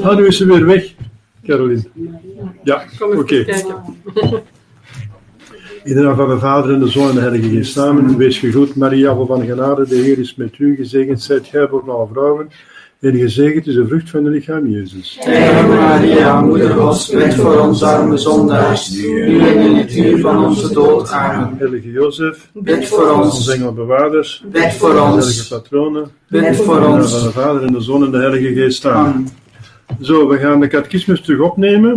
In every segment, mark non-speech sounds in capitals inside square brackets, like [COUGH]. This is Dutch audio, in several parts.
Ah, nu is ze weer weg, Caroline. Ja, oké. In de naam van de Vader en de Zoon en de Heilige Geest. Amen. Wees gegroet, Maria, vol van genade. De Heer is met u. Gezegend zijt gij boven alle vrouwen. En gezegend is de vrucht van het lichaam, Jezus. Heilige Maria, Moeder Gods, bid voor ons arme zondaars, nu en in het uur van onze dood. Amen. Heilige Jozef, Bid voor onze ons, engelbewaarders. bid voor Heilige ons, patronen. bid voor In de naam van ons. de Vader en de Zoon en de Heilige Geest. Amen. Zo, we gaan de catechismus terug opnemen.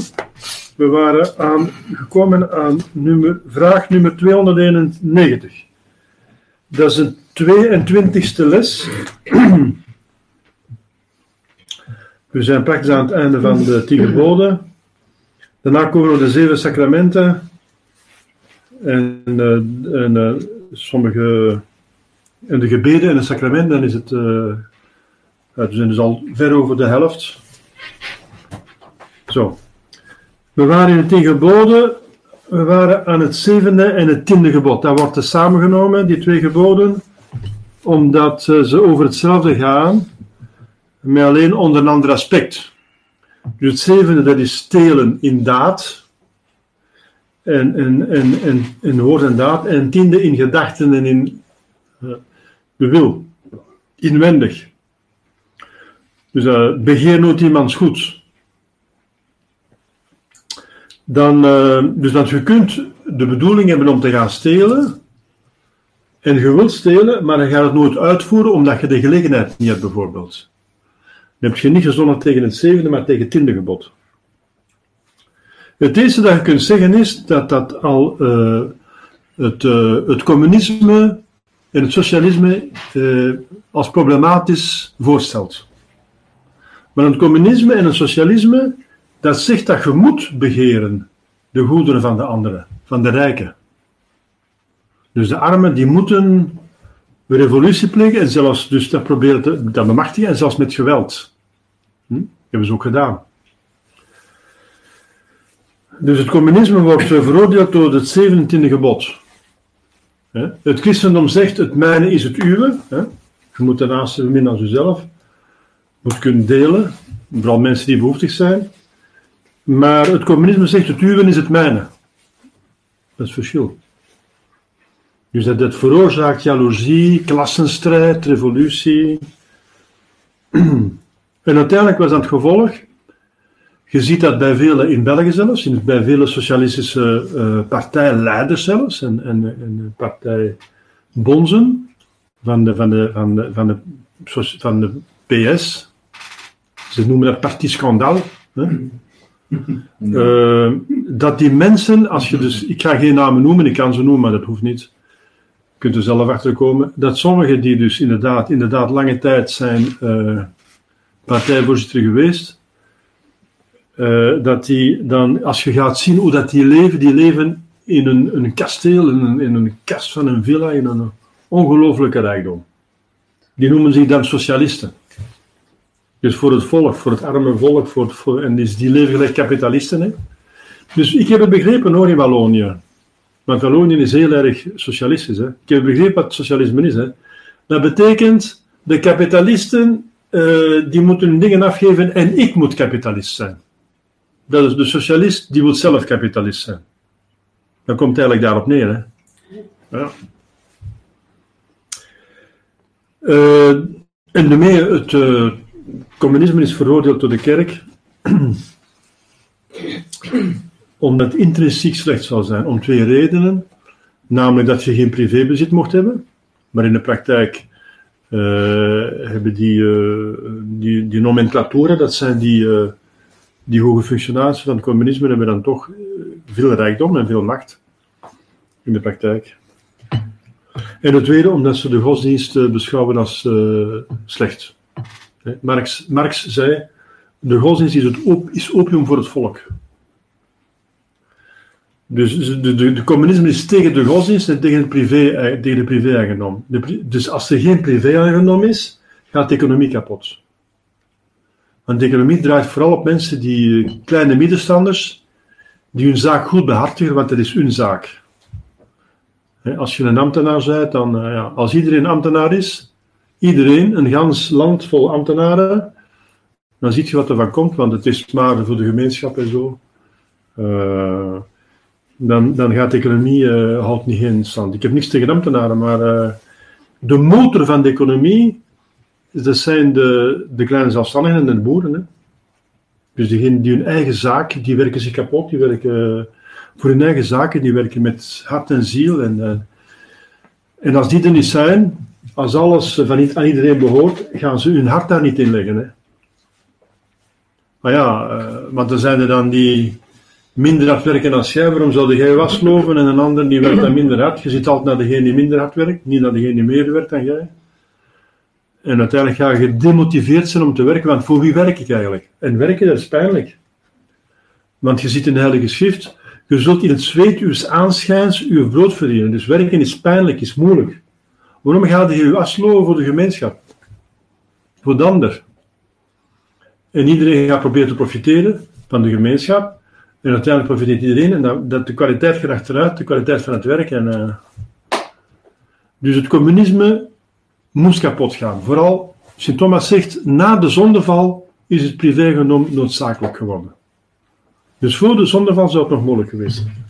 We waren aan, gekomen aan nummer, vraag nummer 291. Dat is een 22e les. [CLEARS THROAT] We zijn praktisch aan het einde van de tien geboden. Daarna komen we de zeven sacramenten. En, eh, en eh, sommige. En de gebeden en de sacramenten, dan is het. eh, we zijn dus al ver over de helft. Zo. We waren in het geboden. We waren aan het zevende en het tiende gebod. Dat wordt er samengenomen, die twee geboden, omdat eh, ze over hetzelfde gaan, maar alleen onder een ander aspect. Dus het zevende, dat is stelen in daad. En, en, en, en, in woord en daad. En tiende in gedachten en in eh, de wil. Inwendig. Dus eh, begeer nooit iemands goed. Dan, eh, dus dat je kunt de bedoeling hebben om te gaan stelen. En je wilt stelen, maar dan gaat het nooit uitvoeren omdat je de gelegenheid niet hebt, bijvoorbeeld. Dan heb je niet gezonnen tegen het zevende, maar tegen het tiende gebod. Het eerste dat je kunt zeggen is dat dat al eh, het, het communisme en het socialisme als problematisch voorstelt. Maar het communisme en het socialisme, dat zegt dat je moet begeren de goederen van de anderen, van de rijken. Dus de armen die moeten een revolutie plegen en zelfs dus dat proberen te dat bemachtigen en zelfs met geweld. Hm? Dat hebben ze ook gedaan. Dus het communisme wordt veroordeeld door het 27e gebod. Het christendom zegt: het mijne is het uwe. Je moet daarnaast min als jezelf. Moet kunnen delen, vooral mensen die behoeftig zijn. Maar het communisme zegt: het uwe is het mijne. Dat is verschil. Dus dat, dat veroorzaakt jaloezie, klassenstrijd, revolutie. [CLEARS THROAT] En uiteindelijk was dat het gevolg. Je ziet dat bij vele, in België zelfs, bij vele socialistische eh, partijleiders zelfs, en, en, en partijbonzen van de, van, de, van, de, van, de, van de PS. Ze noemen dat parti schandaal. Hè? [LAUGHS] Eh, dat die mensen, als je dus, ik ga geen namen noemen, ik kan ze noemen, maar dat hoeft niet. Je kunt er zelf achter komen. Dat sommigen die dus inderdaad, inderdaad lange tijd zijn eh, partijvoorzitter geweest, eh, dat die dan, als je gaat zien hoe dat die leven, die leven in een, een kasteel, in een, in een kast van een villa, in een ongelooflijke rijkdom. Die noemen zich dan socialisten. Dus voor het volk, voor het arme volk, voor, en dus die leven gelijk kapitalisten. Hè? Dus ik heb het begrepen hoor in Wallonië. Want Wallonië is heel erg socialistisch. Hè? Ik heb begrepen wat socialisme is. Hè? Dat betekent, de kapitalisten eh, die moeten hun dingen afgeven en ik moet kapitalist zijn. Dat is de socialist, die wil zelf kapitalist zijn. Dan komt eigenlijk daarop neer. Hè? Ja. Eh, en daarmee, het eh, communisme is veroordeeld door de kerk omdat het intrinsiek slecht zou zijn. Om twee redenen. Namelijk dat je geen privébezit mocht hebben. Maar in de praktijk eh, hebben die, eh, die, die dat zijn die, eh, die hoge functionarissen van het communisme, hebben dan toch veel rijkdom en veel macht. In de praktijk. En het tweede, omdat ze de godsdienst beschouwen als slecht. Marx, Marx zei, de godsdienst is, het op, is opium voor het volk. Dus de, de, de communisme is tegen de godsdienst en tegen, het privé, eh, tegen de privé-eigendom. De pri- dus als er geen privé-eigendom is, gaat de economie kapot. Want de economie draait vooral op mensen die, eh, kleine middenstanders, die hun zaak goed behartigen, want dat is hun zaak. Als je een ambtenaar bent, dan, eh, ja, als iedereen ambtenaar is, iedereen, een gans land vol ambtenaren, dan zie je wat er van komt, want het is maar voor de gemeenschap en zo. Uh, dan, dan gaat de economie houdt niet in stand. Ik heb niks tegen ambtenaren, maar uh, de motor van de economie, dat zijn de, de kleine zelfstandigen en de boeren. Hè. Dus diegenen die hun eigen zaak, die werken zich kapot, die werken voor hun eigen zaken, die werken met hart en ziel. En, en als die er niet zijn, als alles van aan iedereen behoort, gaan ze hun hart daar niet in leggen. Hè. Maar ja, uh, maar er zijn er dan die minder hard werken als jij. Waarom zou jij was loven en een ander die werkt dan minder hard? Je zit altijd naar degene die minder hard werkt, niet naar degene die meer werkt dan jij. En uiteindelijk ga je gedemotiveerd zijn om te werken, want voor wie werk ik eigenlijk? En werken, is pijnlijk. Want je zit in de Heilige Schrift, je zult in het zweet uw aanschijns uw brood verdienen. Dus werken is pijnlijk, is moeilijk. Waarom gaat je je afsloven voor de gemeenschap? Voor de ander. En iedereen gaat proberen te profiteren van de gemeenschap. En uiteindelijk profiteert iedereen. En dat, dat de kwaliteit gaat achteruit, de kwaliteit van het werk. En, uh... Dus het communisme moest kapot gaan. Vooral, Sint Thomas zegt, na de zondeval is het privégenom noodzakelijk geworden. Dus voor de zondeval zou het nog mogelijk geweest zijn.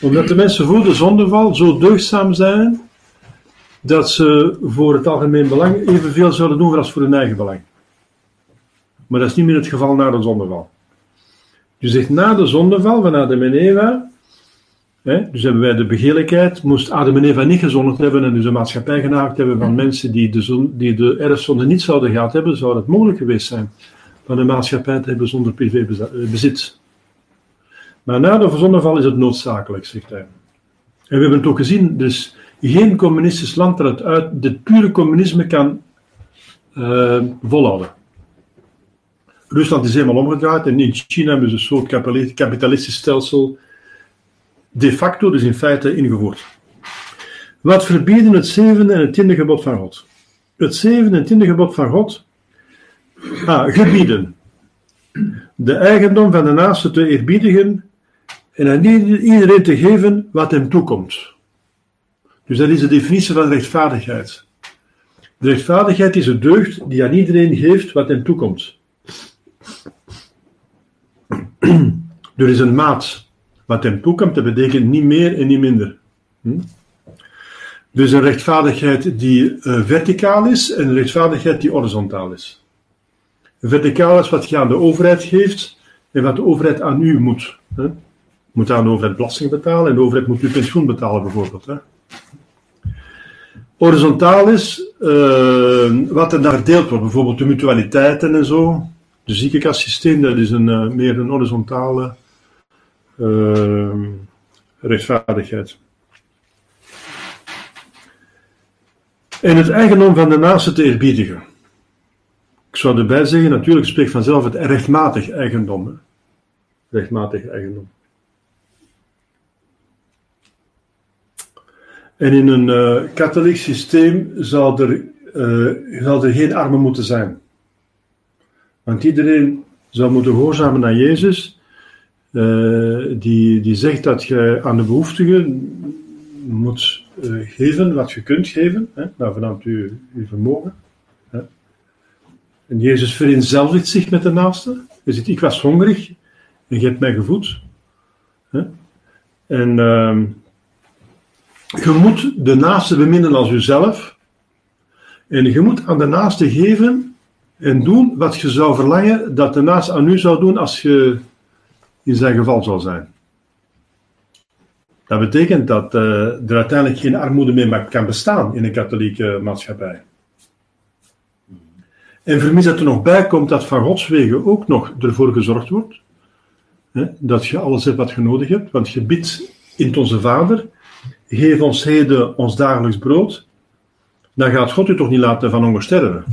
Omdat de mensen voor de zondeval zo deugdzaam zijn, dat ze voor het algemeen belang evenveel zouden doen als voor hun eigen belang. Maar dat is niet meer het geval na de zondeval. Dus zegt na de zondeval van Adam en Eva, hè, dus hebben wij de begeerlijkheid, moest Adam en Eva niet gezondigd hebben en dus een maatschappij genaakt hebben van mensen die de, zon, die de erfzonde niet zouden gehad hebben, zou het mogelijk geweest zijn van een maatschappij te hebben zonder privébezit. Maar na de zondeval is het noodzakelijk, zegt hij. En we hebben het ook gezien, dus geen communistisch land dat het uit dit pure communisme kan uh, volhouden. Rusland is helemaal omgedraaid en in China hebben ze een soort kapitalistisch stelsel de facto, dus in feite, ingevoerd. Wat verbieden het zevende en het tiende gebod van God? Het zevende en tiende gebod van God. Ah, gebieden. De eigendom van de naaste te eerbiedigen en aan iedereen te geven wat hem toekomt. Dus dat is de definitie van rechtvaardigheid. Rechtvaardigheid is een deugd die aan iedereen geeft wat hem toekomt. [CLEARS THROAT] Er is een maat. Wat hem toekomt, dat betekent niet meer en niet minder. Hm? Dus een rechtvaardigheid die uh, verticaal is en een rechtvaardigheid die horizontaal is. Verticaal is wat je aan de overheid geeft en wat de overheid aan u moet. Hè? Moet aan de overheid belasting betalen en de overheid moet u pensioen betalen bijvoorbeeld. Horizontaal is uh, wat er daar verdeeld wordt, bijvoorbeeld de mutualiteiten en zo. De ziekenkastsysteem, dat is een, uh, meer een horizontale uh, rechtvaardigheid. En het eigendom van de naaste te eerbiedigen. Ik zou erbij zeggen, natuurlijk spreekt vanzelf het rechtmatig eigendom. Rechtmatig eigendom. En in een uh, katholiek systeem zal er, uh, zal er geen armen moeten zijn. Want iedereen zou moeten gehoorzamen aan Jezus, uh, die, die zegt dat je aan de behoeftigen moet geven wat je kunt geven, hè, naar vanuit uw vermogen. Hè. En Jezus vereenzelvigt zich met de naaste. Hij zegt, ik was hongerig en je hebt mij gevoed. Hè. En ehm, je moet de naaste beminnen als jezelf. En je moet aan de naaste geven en doen wat je zou verlangen dat de naaste aan u zou doen als je in zijn geval zou zijn. Dat betekent dat uh, er uiteindelijk geen armoede meer kan bestaan in een katholieke maatschappij. En vermis dat er nog bij komt dat van Gods wegen ook nog ervoor gezorgd wordt. Hè, dat je alles hebt wat je nodig hebt. Want je bidt in onze Vader geef ons heden ons dagelijks brood, dan gaat God u toch niet laten van honger sterven.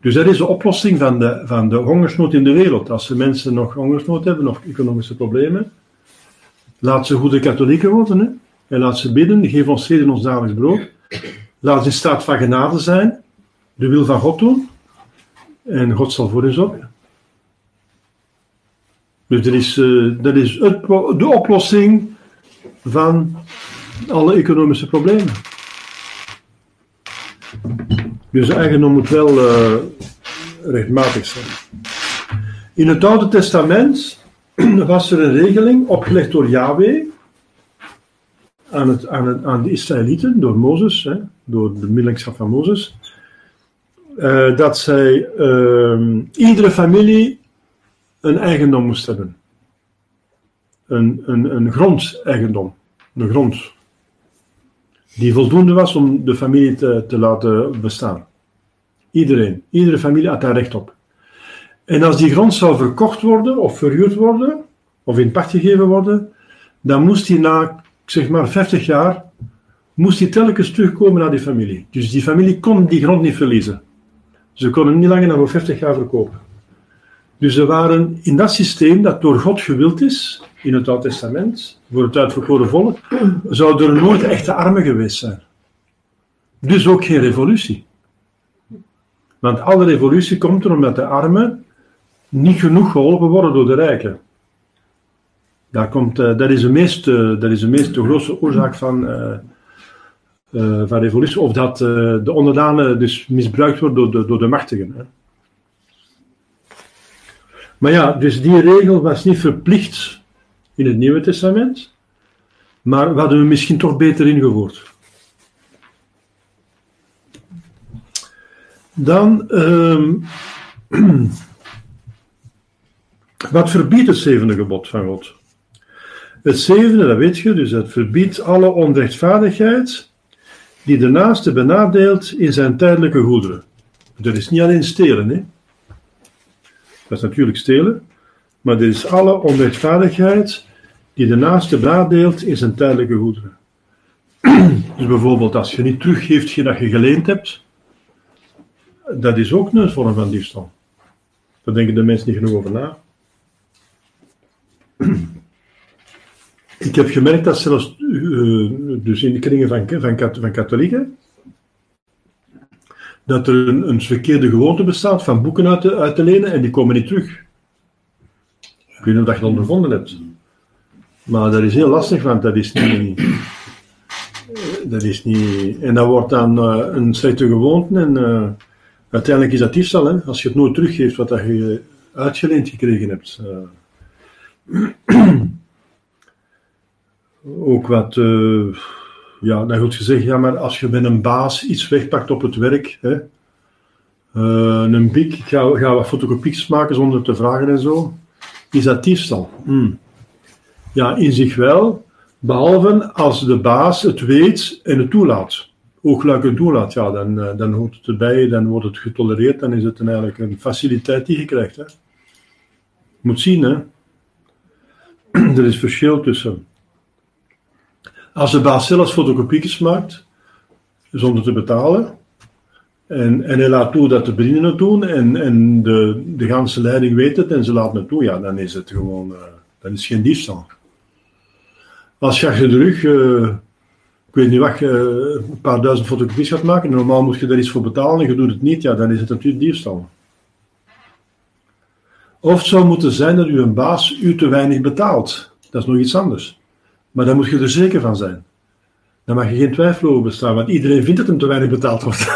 Dus dat is de oplossing van de, van de hongersnood in de wereld. Als de mensen nog hongersnood hebben, of economische problemen, laat ze goede katholieken worden. Hè? En laat ze bidden, geef ons heden ons dagelijks brood. Laat ze in staat van genade zijn, de wil van God doen. En God zal voor hen zorgen. Dus dat is, uh, dat is het, de oplossing van alle economische problemen. Dus de eigendom moet wel uh, rechtmatig zijn. In het Oude Testament [CLEARS THROAT] was er een regeling opgelegd door Yahweh aan, het, aan, aan de Israëlieten, door Mozes, hè, door de middelingschap van Mozes, uh, dat zij uh, iedere familie een eigendom moest hebben. Een, een, een grondeigendom, een grond. Die voldoende was om de familie te, te laten bestaan. Iedereen, iedere familie had daar recht op. En als die grond zou verkocht worden of verhuurd worden, of in pacht gegeven worden, dan moest die na, zeg maar, 50 jaar, moest die telkens terugkomen naar die familie. Dus die familie kon die grond niet verliezen. Ze konden niet langer dan voor 50 jaar verkopen. Dus ze waren in dat systeem dat door God gewild is, in het Oude Testament, voor het uitverkoren volk, zouden er nooit echte armen geweest zijn. Dus ook geen revolutie. Want alle revolutie komt er omdat de armen niet genoeg geholpen worden door de rijken. Daar komt, uh, dat, is de meest, dat is de meest de grootste oorzaak van, uh, van revolutie. Of dat de onderdanen dus misbruikt worden door de, door de machtigen. Hè. Maar ja, dus die regel was niet verplicht in het Nieuwe Testament. Maar we hadden we misschien toch beter ingevoerd. Dan, ehm, [CLEARS THROAT] wat verbiedt het zevende gebod van God? Het zevende, dat weet je, dus het verbiedt alle onrechtvaardigheid die de naaste benadeelt in zijn tijdelijke goederen. Dat is niet alleen stelen, hè. Dat is natuurlijk stelen, maar dit is alle onrechtvaardigheid die de naaste benadeelt in zijn tijdelijke goederen. [CLEARS THROAT] dus bijvoorbeeld als je niet teruggeeft dat je geleend hebt, dat is ook een vorm van diefstal. Daar denken de mensen niet genoeg over na. [CLEARS THROAT] Ik heb gemerkt dat zelfs, uh, dus in de kringen van, van, van katholieken, dat er een, een, verkeerde gewoonte bestaat van boeken uit te, uit te lenen en die komen niet terug. Ik weet niet of dat je dat ondervonden hebt. Maar dat is heel lastig, want dat is niet. Dat is niet. En dat wordt dan uh, een slechte gewoonte en. Uh, Uiteindelijk is dat diefstal, hè? als je het nooit teruggeeft wat dat je uitgeleend gekregen hebt. [CLEARS THROAT] Ook wat, ja, dan goed gezegd, ja, maar als je met een baas iets wegpakt op het werk, hè, uh, een bik, ik ga, wat fotocopies maken zonder te vragen en zo, is dat diefstal? Hmm. Ja, in zich wel, behalve als de baas het weet en het toelaat oogluikend toelaat, ja, dan, eh, dan hoort het erbij, dan wordt het getolereerd, dan is het een, eigenlijk een faciliteit die je krijgt. Hè. Moet zien, hè. [CLEARS THROAT] er is verschil tussen. Als de baas zelfs fotocopiekjes maakt, zonder te betalen, en, en hij laat toe dat de bedienden het doen, en, en de, de ganse leiding weet het en ze laten het toe, ja, dan is het gewoon, uh, dan is geen diefstal. Als je achter de rug uh, ik weet niet wat, je een paar duizend fotocopies gaat maken. Normaal moet je daar iets voor betalen en je doet het niet, ja, dan is het natuurlijk diefstal. Of het zou moeten zijn dat uw baas u te weinig betaalt. Dat is nog iets anders. Maar daar moet je er zeker van zijn. Daar mag je geen twijfel over bestaan, want iedereen vindt dat hem te weinig betaald wordt.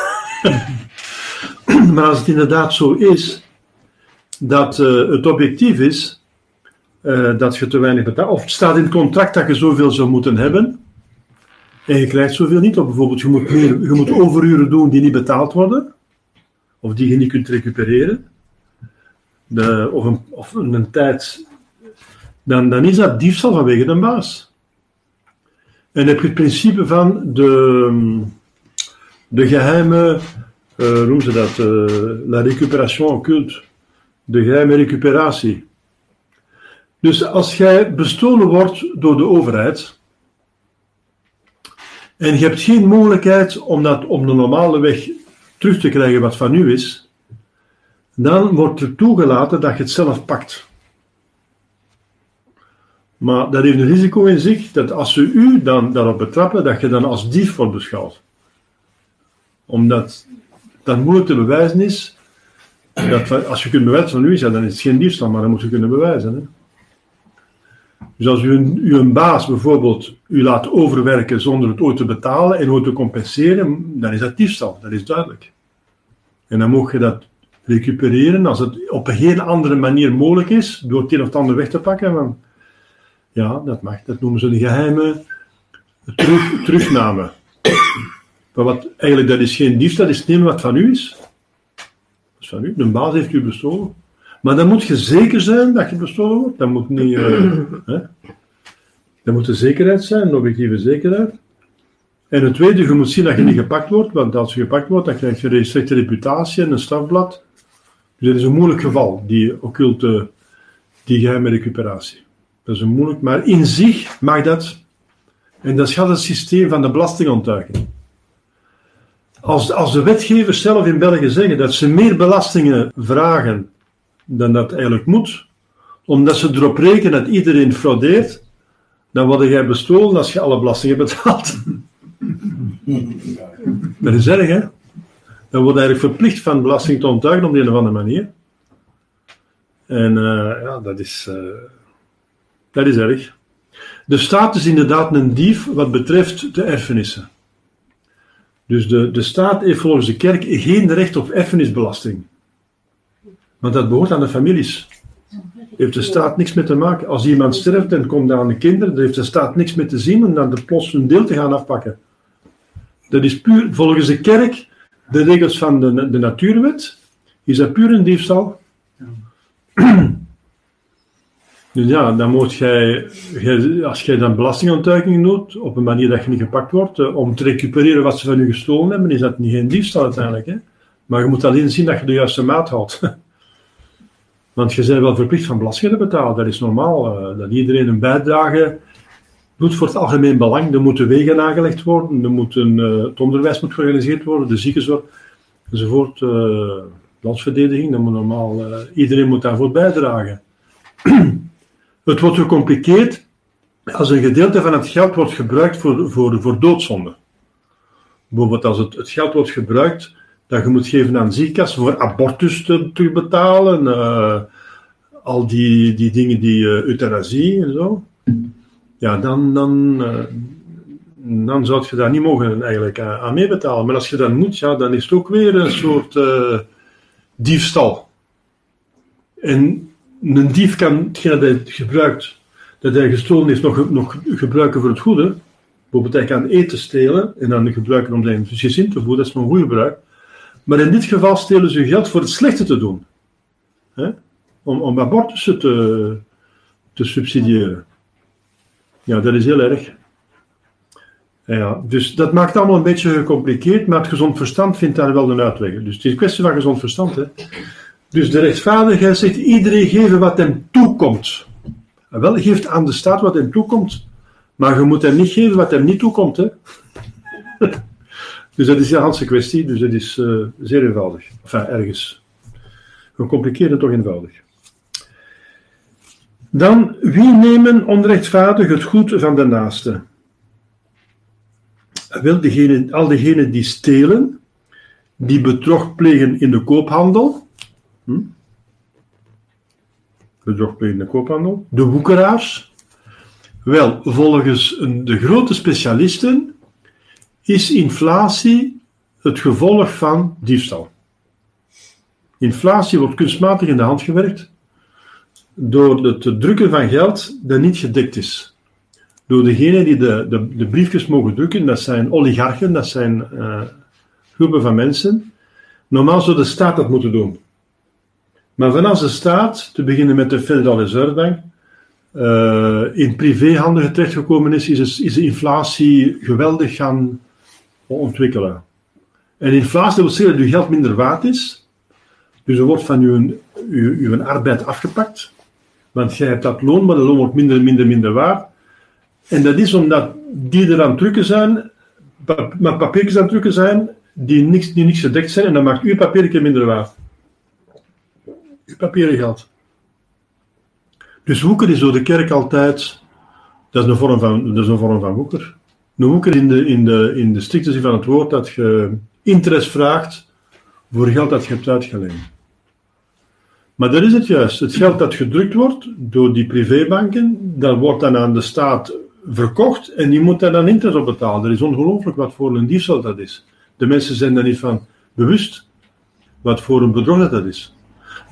[LAUGHS] maar als het inderdaad zo is dat uh, het objectief is uh, dat je te weinig betaalt, of het staat in het contract dat je zoveel zou moeten hebben, en je krijgt zoveel niet. Of bijvoorbeeld, je moet, je moet overuren doen die niet betaald worden. Of die je niet kunt recupereren. De, of, een, of een tijd. Dan, dan is dat diefstal vanwege de baas. En heb je het principe van de, de geheime, uh, hoe noemen ze dat, uh, la récupération. De geheime recuperatie. Dus als jij bestolen wordt door de overheid, en je hebt geen mogelijkheid om dat op de normale weg terug te krijgen wat van u is, dan wordt er toegelaten dat je het zelf pakt. Maar dat heeft een risico in zich dat als ze u dan daarop betrappen, dat je dan als dief wordt beschouwd. Omdat dat moeilijk te bewijzen is. Dat als je kunt bewijzen van u dan is het geen diefstal, maar dan moet je kunnen bewijzen. Hè. Dus als u een, u een baas bijvoorbeeld u laat overwerken zonder het ooit te betalen en ooit te compenseren, dan is dat diefstal, dat is duidelijk. En dan mocht je dat recupereren, als het op een heel andere manier mogelijk is, door het een of het ander weg te pakken, dan, ja, dat mag. Dat noemen ze een geheime terug, terugname. Maar wat, eigenlijk, dat is geen diefstal, dat is nemen wat van u is. Dat is van u. De baas heeft u bestolen. Maar dan moet je zeker zijn dat je bestolen wordt. Dat moet niet... Uh, [CLEARS THROAT] hè? Dat moet de zekerheid zijn, een objectieve zekerheid. En het tweede, je moet zien dat je niet gepakt wordt, want als je gepakt wordt, dan krijg je een slechte reputatie en een strafblad. Dus dat is een moeilijk geval, die occulte, die geheime recuperatie. Dat is moeilijk, maar in zich mag dat. En dat gaat het systeem van de belastingontduiking. Als, als de wetgevers zelf in België zeggen dat ze meer belastingen vragen dan dat eigenlijk moet, omdat ze erop rekenen dat iedereen fraudeert, dan word jij bestolen als je alle belastingen betaalt. [LAUGHS] dat is erg, hè? Dan word je eigenlijk verplicht van belasting te ontduiken op de een of andere manier. En uh, ja, dat is, uh, dat is erg. De staat is inderdaad een dief wat betreft de erfenissen. Dus de, de staat heeft volgens de kerk geen recht op erfenisbelasting. Want dat behoort aan de families. Heeft de staat niks mee te maken. Als iemand sterft en komt aan de kinderen, dan heeft de staat niks mee te zien om dan de plots een deel te gaan afpakken. Dat is puur, volgens de kerk, de regels van de, de natuurwet, is dat puur een diefstal. Ja. [CLEARS THROAT] Dus ja, dan moet jij, als jij dan belastingontduiking doet, op een manier dat je niet gepakt wordt, eh, om te recupereren wat ze van je gestolen hebben, is dat niet geen diefstal uiteindelijk. Hè? Maar je moet alleen zien dat je de juiste maat houdt. [LAUGHS] Want je bent wel verplicht van belastingen te betalen, dat is normaal. Uh, dat iedereen een bijdrage doet voor het algemeen belang. Er moeten wegen aangelegd worden, er moet een, uh, het onderwijs moet georganiseerd worden, de ziekenzorg enzovoort. Landsverdediging, dat moet normaal, iedereen moet daarvoor bijdragen. [CLEARS THROAT] Het wordt gecompliceerd als een gedeelte van het geld wordt gebruikt voor, voor, voor doodzonde. Bijvoorbeeld als het, het geld wordt gebruikt dat je moet geven aan ziekenkassen voor abortus te, betalen, uh, al die, die dingen die uh, euthanasie en zo. Ja, dan, dan, uh, dan zou je daar niet mogen eigenlijk aan meebetalen. Maar als je dat moet, ja, dan is het ook weer een soort diefstal. En een dief kan hetgeen dat hij gebruikt, dat hij gestolen heeft, nog, nog gebruiken voor het goede. Bijvoorbeeld, hij kan eten stelen en dan gebruiken om zijn gezin te voeden, dat is een goed gebruik. Maar in dit geval stelen ze geld voor het slechte te doen. Hè? Om, om abortussen te, te subsidiëren. Ja, dat is heel erg. Ja, dus dat maakt allemaal een beetje gecompliceerd, maar het gezond verstand vindt daar wel een uitweg. Dus het is een kwestie van gezond verstand. Hè? Dus de rechtvaardigheid zegt iedereen geven wat hem toekomt. Wel, geeft aan de staat wat hem toekomt, maar je moet hem niet geven wat hem niet toekomt. Hè? [LAUGHS] dus dat is een hele kwestie, dus dat is uh, zeer eenvoudig. Enfin, ergens. Gecompliceerd en toch eenvoudig. Dan, wie nemen onrechtvaardig het goed van de naaste? Wel, degene, al diegenen die stelen, die bedrog plegen in de koophandel, Hm? de koophandel. De woekeraars. Wel, volgens de grote specialisten is inflatie het gevolg van diefstal. Inflatie wordt kunstmatig in de hand gewerkt door het drukken van geld dat niet gedekt is. Door degenen die de, de, de briefjes mogen drukken, dat zijn oligarchen, dat zijn uh, groepen van mensen. Normaal zou de staat dat moeten doen. Maar vanaf de staat, te beginnen met de Federal Reserve Bank, uh, in privéhanden terechtgekomen is, is, is, de inflatie geweldig gaan ontwikkelen. En inflatie wil zeggen dat uw geld minder waard is. Dus er wordt van uw, uw arbeid afgepakt. Want jij hebt dat loon, maar de loon wordt minder, minder, minder waard. En dat is omdat die er aan drukken zijn, met papiertjes aan drukken zijn, die niks, die niks gedekt zijn, en dan maakt uw papiertje minder waard papieren geld. Dus woeker is door de kerk altijd, dat is een vorm van, dat is een vorm van woeker. Een woeker in de, in, de, in de strikte zin van het woord dat je interest vraagt voor geld dat je hebt uitgeleend. Maar dat is het juist. Het geld dat gedrukt wordt door die privébanken, dat wordt dan aan de staat verkocht en die moet daar dan interest op betalen. Dat is ongelooflijk wat voor een diefstal dat is. De mensen zijn daar niet van bewust. wat voor een bedrog dat is.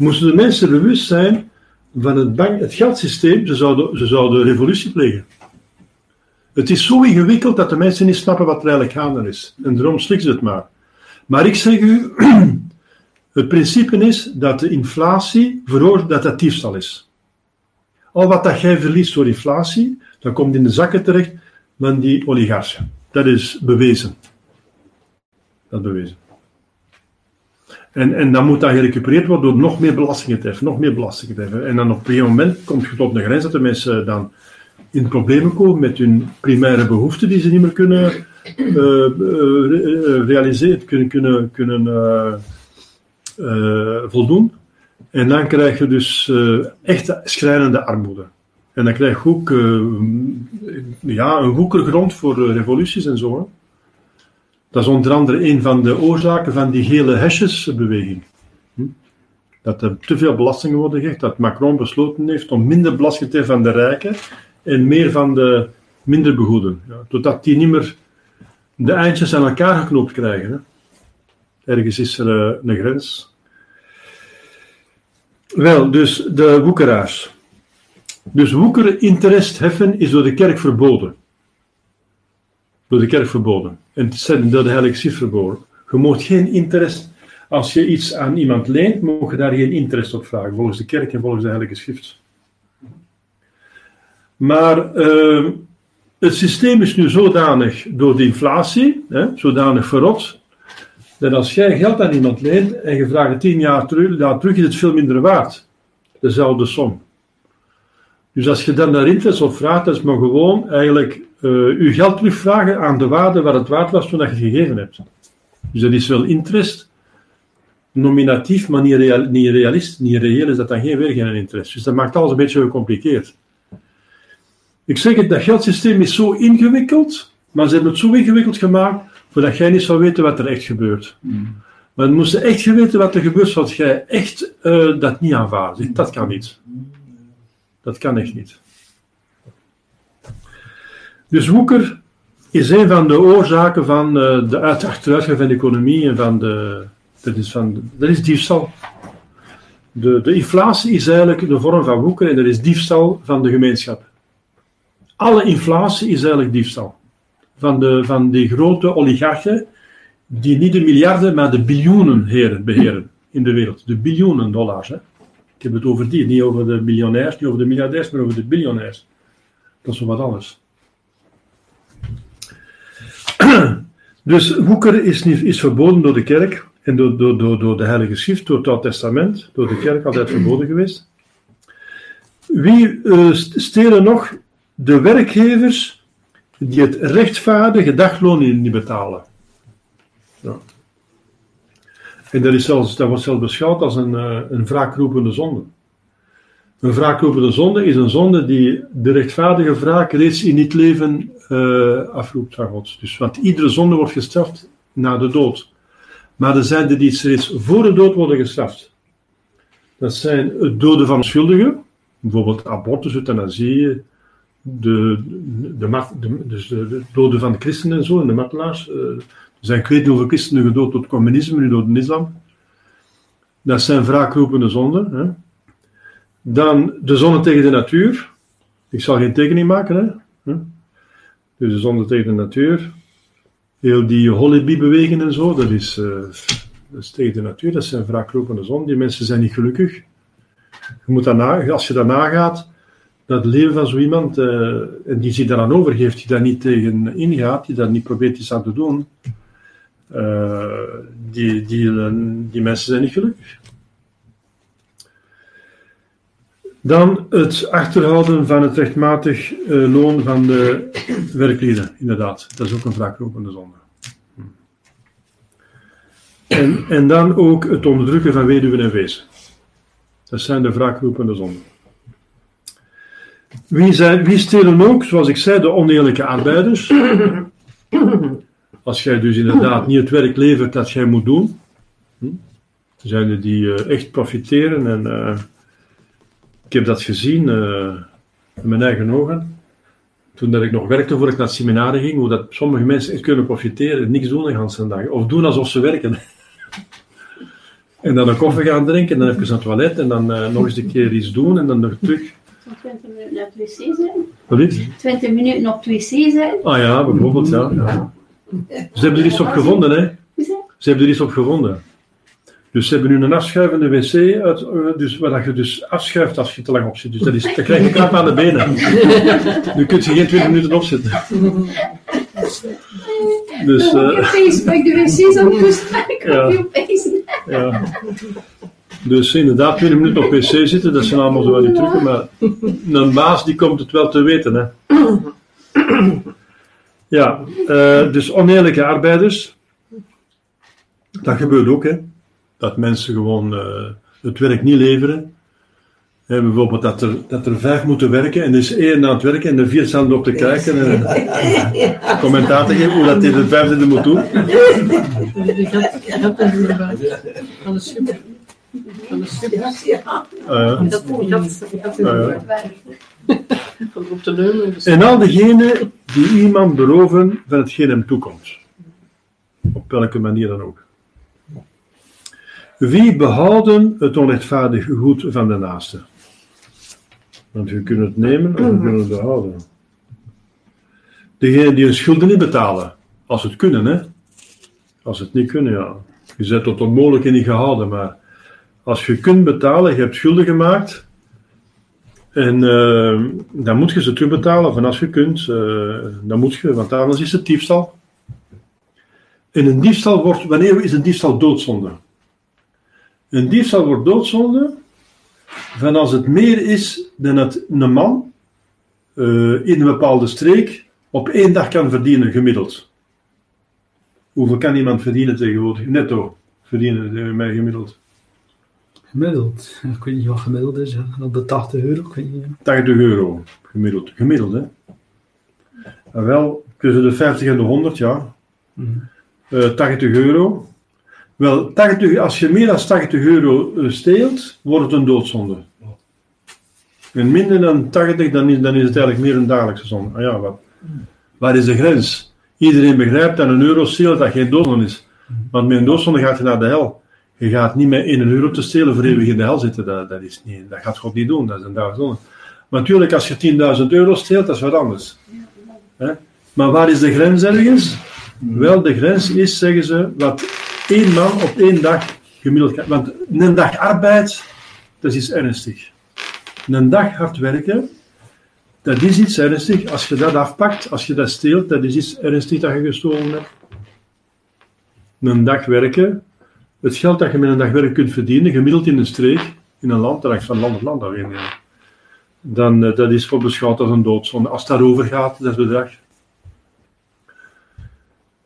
Moesten de mensen bewust zijn van het, bank, het geldsysteem, ze zouden, ze zouden revolutie plegen. Het is zo ingewikkeld dat de mensen niet snappen wat er eigenlijk gaande is. En daarom slikken ze het maar. Maar ik zeg u, [CLEARS THROAT] het principe is dat de inflatie veroorzaakt dat dat diefstal is. Al wat dat jij verliest door inflatie, dat komt in de zakken terecht van die oligarchen. Dat is bewezen. Dat is bewezen. En, en dan moet dat gerecupereerd worden door nog meer belastingen te heffen, nog meer belastingen te. En dan op een moment komt je tot een grens dat de mensen dan in problemen komen met hun primaire behoeften die ze niet meer kunnen uh, realiseren, kunnen, kunnen, kunnen voldoen. En dan krijg je dus echt schrijnende armoede. En dan krijg je ook ja, een woekergrond voor revoluties en zo. Dat is onder andere een van de oorzaken van die hele hesjesbeweging. Hm? Dat er te veel belastingen worden gegeven, dat Macron besloten heeft om minder belasting te van de rijken en meer van de minder begoeden. Ja, totdat die niet meer de eindjes aan elkaar geknoopt krijgen. Hè. Ergens is er uh, een grens. Wel, dus de woekeraars. Dus woekeren interest heffen is door de kerk verboden. Door de kerk verboden. En het is door de Heilige Schrift verboden. Je mag geen interest, als je iets aan iemand leent, mag je daar geen interest op vragen, volgens de kerk en volgens de Heilige Schrift. Maar uh, het systeem is nu zodanig door de inflatie, hè, zodanig verrot, dat als jij geld aan iemand leent en je vraagt het tien jaar terug, ja, terug is het veel minder waard. Dezelfde som. Dus als je dan daar interest op vraagt, dat is maar gewoon eigenlijk uh, je geld terugvragen aan de waarde waar het waard was toen je het gegeven hebt. Dus dat is wel interest, nominatief, maar niet, real, niet realist, niet reëel is dat dan geen weer geen interest. Dus dat maakt alles een beetje gecompliceerd. Ik zeg het, dat geldsysteem is zo ingewikkeld, maar ze hebben het zo ingewikkeld gemaakt, voordat jij niet zou weten wat er echt gebeurt. Mm. Maar dan moest je echt weten wat er gebeurt, zodat jij echt uh, dat niet aanvaardt. Dat kan niet. Dat kan echt niet. Dus woeker is een van de oorzaken van uh, de achteruitgang van de economie en van de. Dat is, van, dat is diefstal. De, de inflatie is eigenlijk de vorm van woeker en dat is diefstal van de gemeenschap. Alle inflatie is eigenlijk diefstal. Van, de, van die grote oligarchen, die niet de miljarden, maar de biljoenen heren, beheren in de wereld. De biljoenen dollars. Hè. Ik heb het over die, niet over de miljonairs, niet over de miljardairs, maar over de biljonairs. Dat is wat anders. [CLEARS THROAT] Dus woeker is, niet, is verboden door de kerk en door, door, door, door de Heilige Schrift, door het Oud Testament, door de kerk altijd [CLEARS THROAT] verboden geweest. Wie uh, stelen nog? De werkgevers die het rechtvaardige dagloon niet betalen. Ja. En dat, wordt zelfs beschouwd als een, uh, een wraakroepende zonde. Een wraakroepende zonde is een zonde die de rechtvaardige wraak reeds in het leven uh, afroept van God. Dus, want iedere zonde wordt gestraft na de dood. Maar er zijn er die reeds voor de dood worden gestraft. Dat zijn het doden van schuldigen, bijvoorbeeld abortus, euthanasie, de, de, de, dus de, doden van de christenen en zo, en de martelaars. Zijn ik niet hoeveel christenen gedood het communisme, nu door de islam. Dat zijn wraakroepende zonden. Hè. Dan de zonde tegen de natuur. Ik zal geen tekening maken. Hè. Dus de zonde tegen de natuur. Heel die holibi-bewegingen en zo, dat is, uh, dat is tegen de natuur. Dat zijn wraakroepende zonden. Die mensen zijn niet gelukkig. Je moet daarna, als je daarna gaat, dat leven van zo iemand, uh, en die zich daaraan overgeeft, die daar niet tegen ingaat, die daar niet probeert iets aan te doen, uh, die, die, die mensen zijn niet gelukkig. Dan het achterhouden van het rechtmatig uh, loon van de werklieden, inderdaad. Dat is ook een wraakropende zonde. En, en dan ook het onderdrukken van weduwen en wezen. Dat zijn de wraakroepende zonden. Wie, zijn, wie stelen ook, zoals ik zei, de oneerlijke arbeiders? [COUGHS] Als jij dus inderdaad niet het werk levert dat jij moet doen, hm? zijn er die uh, echt profiteren en uh, ik heb dat gezien uh, met mijn eigen ogen. Toen dat ik nog werkte voor ik naar het seminarie ging, hoe dat sommige mensen echt kunnen profiteren, niks doen de hele dag. Of doen alsof ze werken. [LAUGHS] En dan een koffie gaan drinken, en dan even naar het toilet, en dan eh, nog eens een keer iets doen, en dan nog terug. Zo'n 20 minuten naar het wc zijn. Wat is het? 20 minuten op het wc zijn. Ah ja, bijvoorbeeld, ja. ja. Ze hebben er iets op gevonden, hè. Ze hebben er iets op gevonden. Dus ze hebben nu een afschuivende wc, uit, eh, dus, waar dat je dus afschuift als je te lang op zit. Dus dat is, dan krijg je krap aan de benen. [LAUGHS] Nu kun je geen 20 minuten opzitten. Dus, Dan eh, heb je Facebook de wc's aan [LAUGHS] Ja. Dus inderdaad, 20 minuten op wc zitten, dat zijn allemaal zo wel die trucken, maar een baas die komt het wel te weten, hè. Ja, eh, dus oneerlijke arbeiders, dat gebeurt ook, hè. Dat mensen gewoon eh, het werk niet leveren. Hè, bijvoorbeeld dat er, dat er vijf moeten werken en er is één aan het werken en de vier staan erop te kijken en [LAUGHS] eh, commentaar te geven hoe dat hij de vijfde moet doen. Weer bij. Van de schip. Van de Dat gaat, op. En al degenen die iemand beroven van hetgeen hem toekomt. Op welke manier dan ook. Wie behouden het onrechtvaardige goed van de naaste? Want we kunnen het nemen of we kunnen het behouden. Degenen die hun schulden niet betalen. Als het kunnen, hè. Als het niet kunnen, ja. Je zet tot onmogelijk niet gehouden, maar als je kunt betalen, je hebt schulden gemaakt, en eh, dan moet je ze terugbetalen van als je kunt. eh, dan moet je, want anders is het diefstal. En een diefstal wordt, wanneer is een diefstal doodzonde? Een diefstal wordt doodzonde van als het meer is dan het een man eh, in een bepaalde streek op één dag kan verdienen, gemiddeld. Hoeveel kan iemand verdienen tegenwoordig? Netto verdienen eh, gemiddeld. Gemiddeld. Ik weet niet wat gemiddeld is. hè. Op de 80 euro. Ik weet niet. 80 euro gemiddeld. Gemiddeld, hè? En wel tussen de 50 en de 100, ja. Mhm. Eh, 80 euro. Wel, 80, als je meer dan 80 euro eh, steelt, wordt het een doodzonde. En minder dan 80, dan is, dan is het eigenlijk meer een dagelijkse zonde. Ah ja, wat, waar is de grens? Iedereen begrijpt dat een euro stelen dat geen doodzonde is. Want met een doodzonde gaat je naar de hel. Je gaat niet met 1 euro te stelen voor eeuwig in de hel zitten. Dat, dat, is niet, dat gaat God niet doen. Dat is een dagelijkse zonde. Maar natuurlijk, als je 10.000 euro steelt, dat is wat anders. Maar waar is de grens ergens? Wel, de grens is, zeggen ze, wat één man op één dag gemiddeld kan. Want een dag arbeid, dat is ernstig. Een dag hard werken, dat is iets ernstig. Als je dat afpakt, als je dat steelt, dat is iets ernstig dat je gestolen hebt. Een dag werken, het geld dat je met een dag werk kunt verdienen, gemiddeld in een streek, in een land, dat van land tot land ja. Dan, eh, dat is voor beschouwd als een doodzonde. Als het daarover gaat, dat bedrag.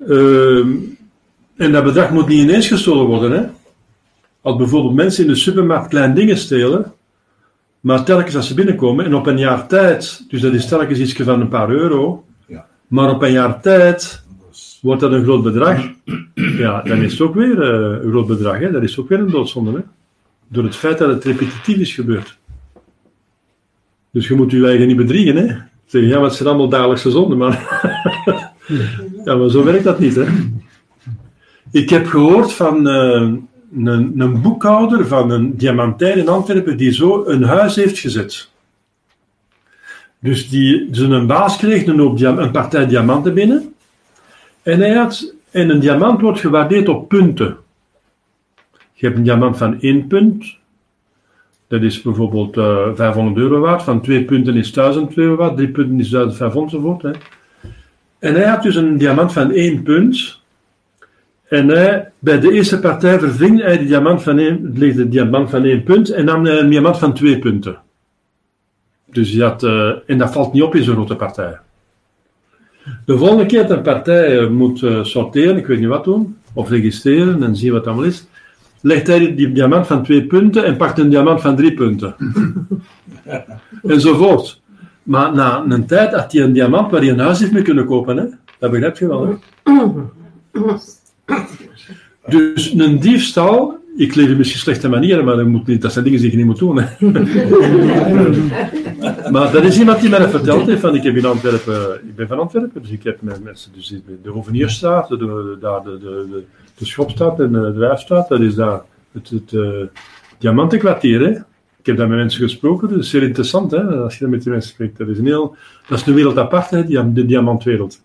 Ehm, en dat bedrag moet niet ineens gestolen worden. Hè? Als bijvoorbeeld mensen in de supermarkt klein dingen stelen, maar telkens als ze binnenkomen en op een jaar tijd, dus dat is telkens iets van een paar euro, Ja. maar op een jaar tijd wordt dat een groot bedrag, ja, dan is het ook weer eh, een groot bedrag. Hè? Dat is ook weer een doodzonde. Hè? Door het feit dat het repetitief is gebeurd. Dus je moet je eigen niet bedriegen. Hè? Zeggen, ja, het zijn allemaal dagelijkse zonden, maar... [LAUGHS] ja, maar zo werkt dat niet, hè. Ik heb gehoord van eh, een, een boekhouder van een diamantair in Antwerpen die zo een huis heeft gezet. Dus die zijn baas kreeg een, een partij diamanten binnen. En, hij had, en een diamant wordt gewaardeerd op punten. Je hebt een diamant van één punt. Dat is bijvoorbeeld eh 500 euro waard. Van twee punten is 1000 euro waard. Drie punten is 1500 enzovoort. Hè. En hij had dus een diamant van één punt. En hij, bij de eerste partij verving hij de diamant van één, de diamant van één punt en nam hij een diamant van twee punten. Dus hij had, eh, en dat valt niet op in zo'n grote partij. De volgende keer dat een partij eh, moet eh, sorteren, ik weet niet wat doen, of registreren en zien wat allemaal is, legt hij die, die diamant van twee punten en pakt een diamant van drie punten. [LAUGHS] Enzovoort. Maar na een tijd had hij een diamant waar hij een huis heeft mee kunnen kopen. Hè? Dat begrijp je wel. Hè? Dus een diefstal, ik leef in misschien slechte manieren, maar dat, moet niet, dat zijn dingen die je niet moet doen. Hè? [LAUGHS] maar dat is iemand die mij dat verteld heeft, van ik heb in Antwerpen, ik ben van Antwerpen, dus ik heb met mensen, dus de Hovenierstraat, de, de, de, de, en de Drijfstraat, dat is daar Het, het eh, diamantenkwartier. Ik heb daar met mensen gesproken, is zeer interessant, hè, als je daar met die mensen spreekt. Dat is een, heel, dat is een wereld apart, hè, die, de diamantwereld.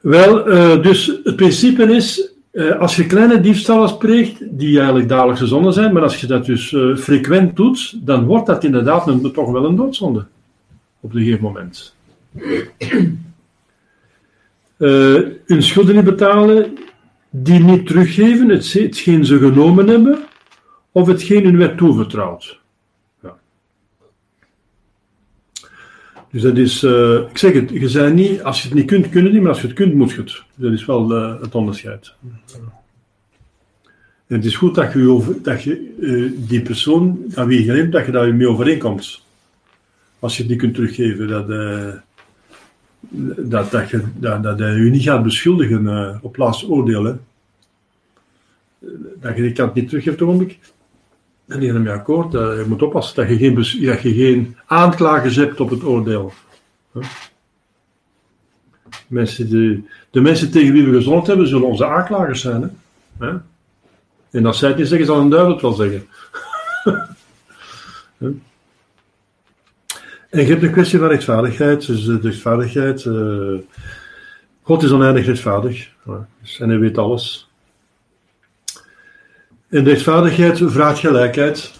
Wel, eh, dus het principe is, eh, als je kleine diefstallen pleegt, die eigenlijk dagelijkse zonden zijn, maar als je dat dus eh, frequent doet, dan wordt dat inderdaad een, toch wel een doodzonde. Op een gegeven moment. [CLEARS THROAT] Eh, hun schulden niet betalen, die niet teruggeven, het, hetgeen ze genomen hebben, of hetgeen hun werd toevertrouwd. Dus dat is, eh, ik zeg het, je zei niet, als je het niet kunt, kun je niet, maar als je het kunt, moet je het. Dat is wel eh, het onderscheid. En het is goed dat je, dat je eh, die persoon aan wie je neemt, dat je daar mee overeenkomt. Als je het niet kunt teruggeven, dat, dat, dat, je, dat, dat hij je niet gaat beschuldigen op laatste oordeel. Dat je die kant niet teruggeeft, waarom ik. En die ermee akkoord, eh, je moet oppassen dat je geen, dat je geen aanklagers hebt op het oordeel. Mensen die, de mensen tegen wie we gezond hebben, zullen onze aanklagers zijn. Hè. En als zij het niet zeggen, zal een duivel het wel zeggen. [LAUGHS] En je hebt de kwestie van rechtvaardigheid. Dus de rechtvaardigheid. eh, God is oneindig rechtvaardig. Dus- en hij weet alles. En rechtvaardigheid vraagt gelijkheid.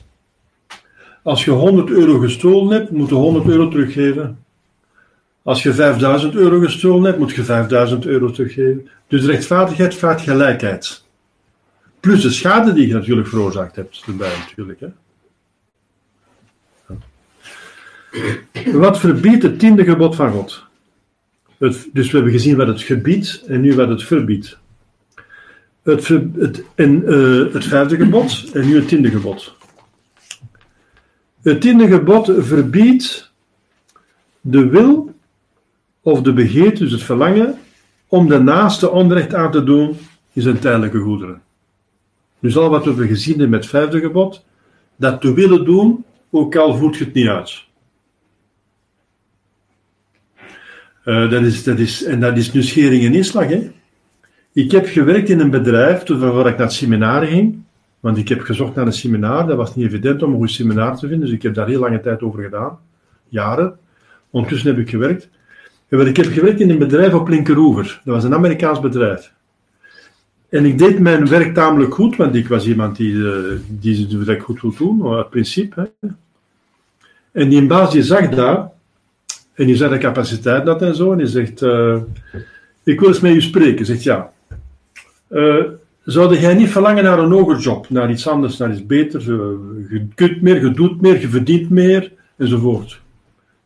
Als je 100 euro gestolen hebt, moet je 100 euro teruggeven. Als je 5000 euro gestolen hebt, moet je 5000 euro teruggeven. Dus rechtvaardigheid vraagt gelijkheid. Plus de schade die je natuurlijk veroorzaakt hebt erbij natuurlijk. Hè. Wat verbiedt het tiende gebod van God? Het, dus we hebben gezien wat het gebiedt en nu wat het verbiedt. Het, het, eh, het vijfde gebod en nu het tiende gebod. Het tiende gebod verbiedt de wil of de begeerte, dus het verlangen, om de naaste onrecht aan te doen in zijn tijdelijke goederen. Dus al wat we gezien hebben met het vijfde gebod, dat te willen doen, ook al voelt je het niet uit. Eh, dat is, dat is, en dat is nu schering en inslag. Hè? Ik heb gewerkt in een bedrijf toen ik naar het seminar ging. Want ik heb gezocht naar een seminar. Dat was niet evident om een goed seminar te vinden. Dus ik heb daar heel lange tijd over gedaan. Jaren. Ondertussen heb ik gewerkt. En ik heb gewerkt in een bedrijf op Linkeroever. Dat was een Amerikaans bedrijf. En ik deed mijn werk tamelijk goed, want ik was iemand die, eh, die zijn werk goed wil doen, uit principe. En die baas die zag dat, en die zag de capaciteit dat en zo, en die zegt, eh, ik wil eens met u spreken. Zegt, ja, eh zou jij niet verlangen naar een hoger job, naar iets anders, naar iets beters, eh, je kunt meer, je doet meer, je verdient meer, enzovoort.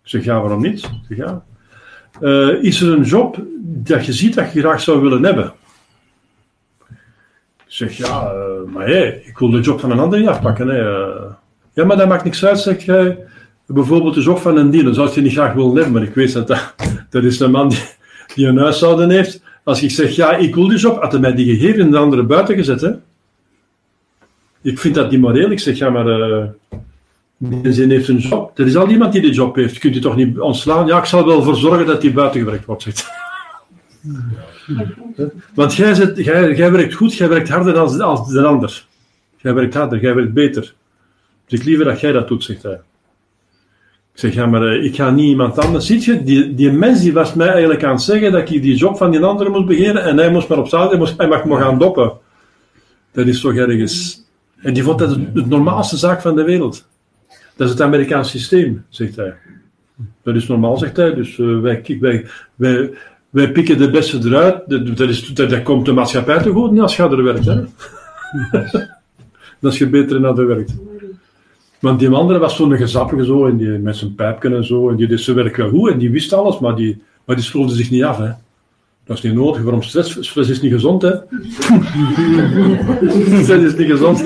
Ik zeg, ja, waarom niet? Zeg, ja. Eh, is er een job dat je ziet dat je graag zou willen hebben? Ik zeg, ja, maar hé, ik wil de job van een ander niet afpakken. Ja, maar dat maakt niks uit, zeg jij. Bijvoorbeeld de job van een dealer, zou je niet graag willen hebben, maar ik weet dat dat, [LAUGHS] dat is een man die, die een huishouden heeft. Als ik zeg, ja, ik wil die job, had hij mij die gegeven en de andere buiten gezet. Hè. Ik vind dat niet moreel. Ik zeg, ja, maar eh die zin heeft een job. Er is al iemand die die job heeft. Kunt u toch niet ontslaan? Ja, ik zal wel voor zorgen dat die buiten gewerkt wordt, zegt. [LAUGHS] Want jij, zit, jij, jij werkt goed, jij werkt harder dan als de ander. Jij werkt harder, jij werkt beter. Dus ik liever dat jij dat doet, zegt hij. Ik zeg, ja, maar eh, ik ga niet iemand anders. Ziet je, die, die mens die was mij eigenlijk aan het zeggen dat ik die job van die andere moest begeren en hij moest maar op zaterdag, hij, moest, hij mag me gaan doppen. Dat is toch ergens... En die vond dat het, het normaalste zaak van de wereld. Dat is het Amerikaans systeem, zegt hij. Dat is normaal, zegt hij. Dus eh, wij, wij, wij, pikken de beste eruit. Dat, is, dat, dat komt de maatschappij te goed niet als je harder werkt. Hè? [LAUGHS] als je beter en harder werkt. Want die andere was zo'n gezappige zo, en die, met zijn pijpje en zo. En die deed zijn werk wel goed en die wist alles, maar die, maar die schroefde zich niet af. Hè? Dat is niet nodig. Waarom stress? Stress is niet gezond, hè? [LAUGHS] stress is niet gezond.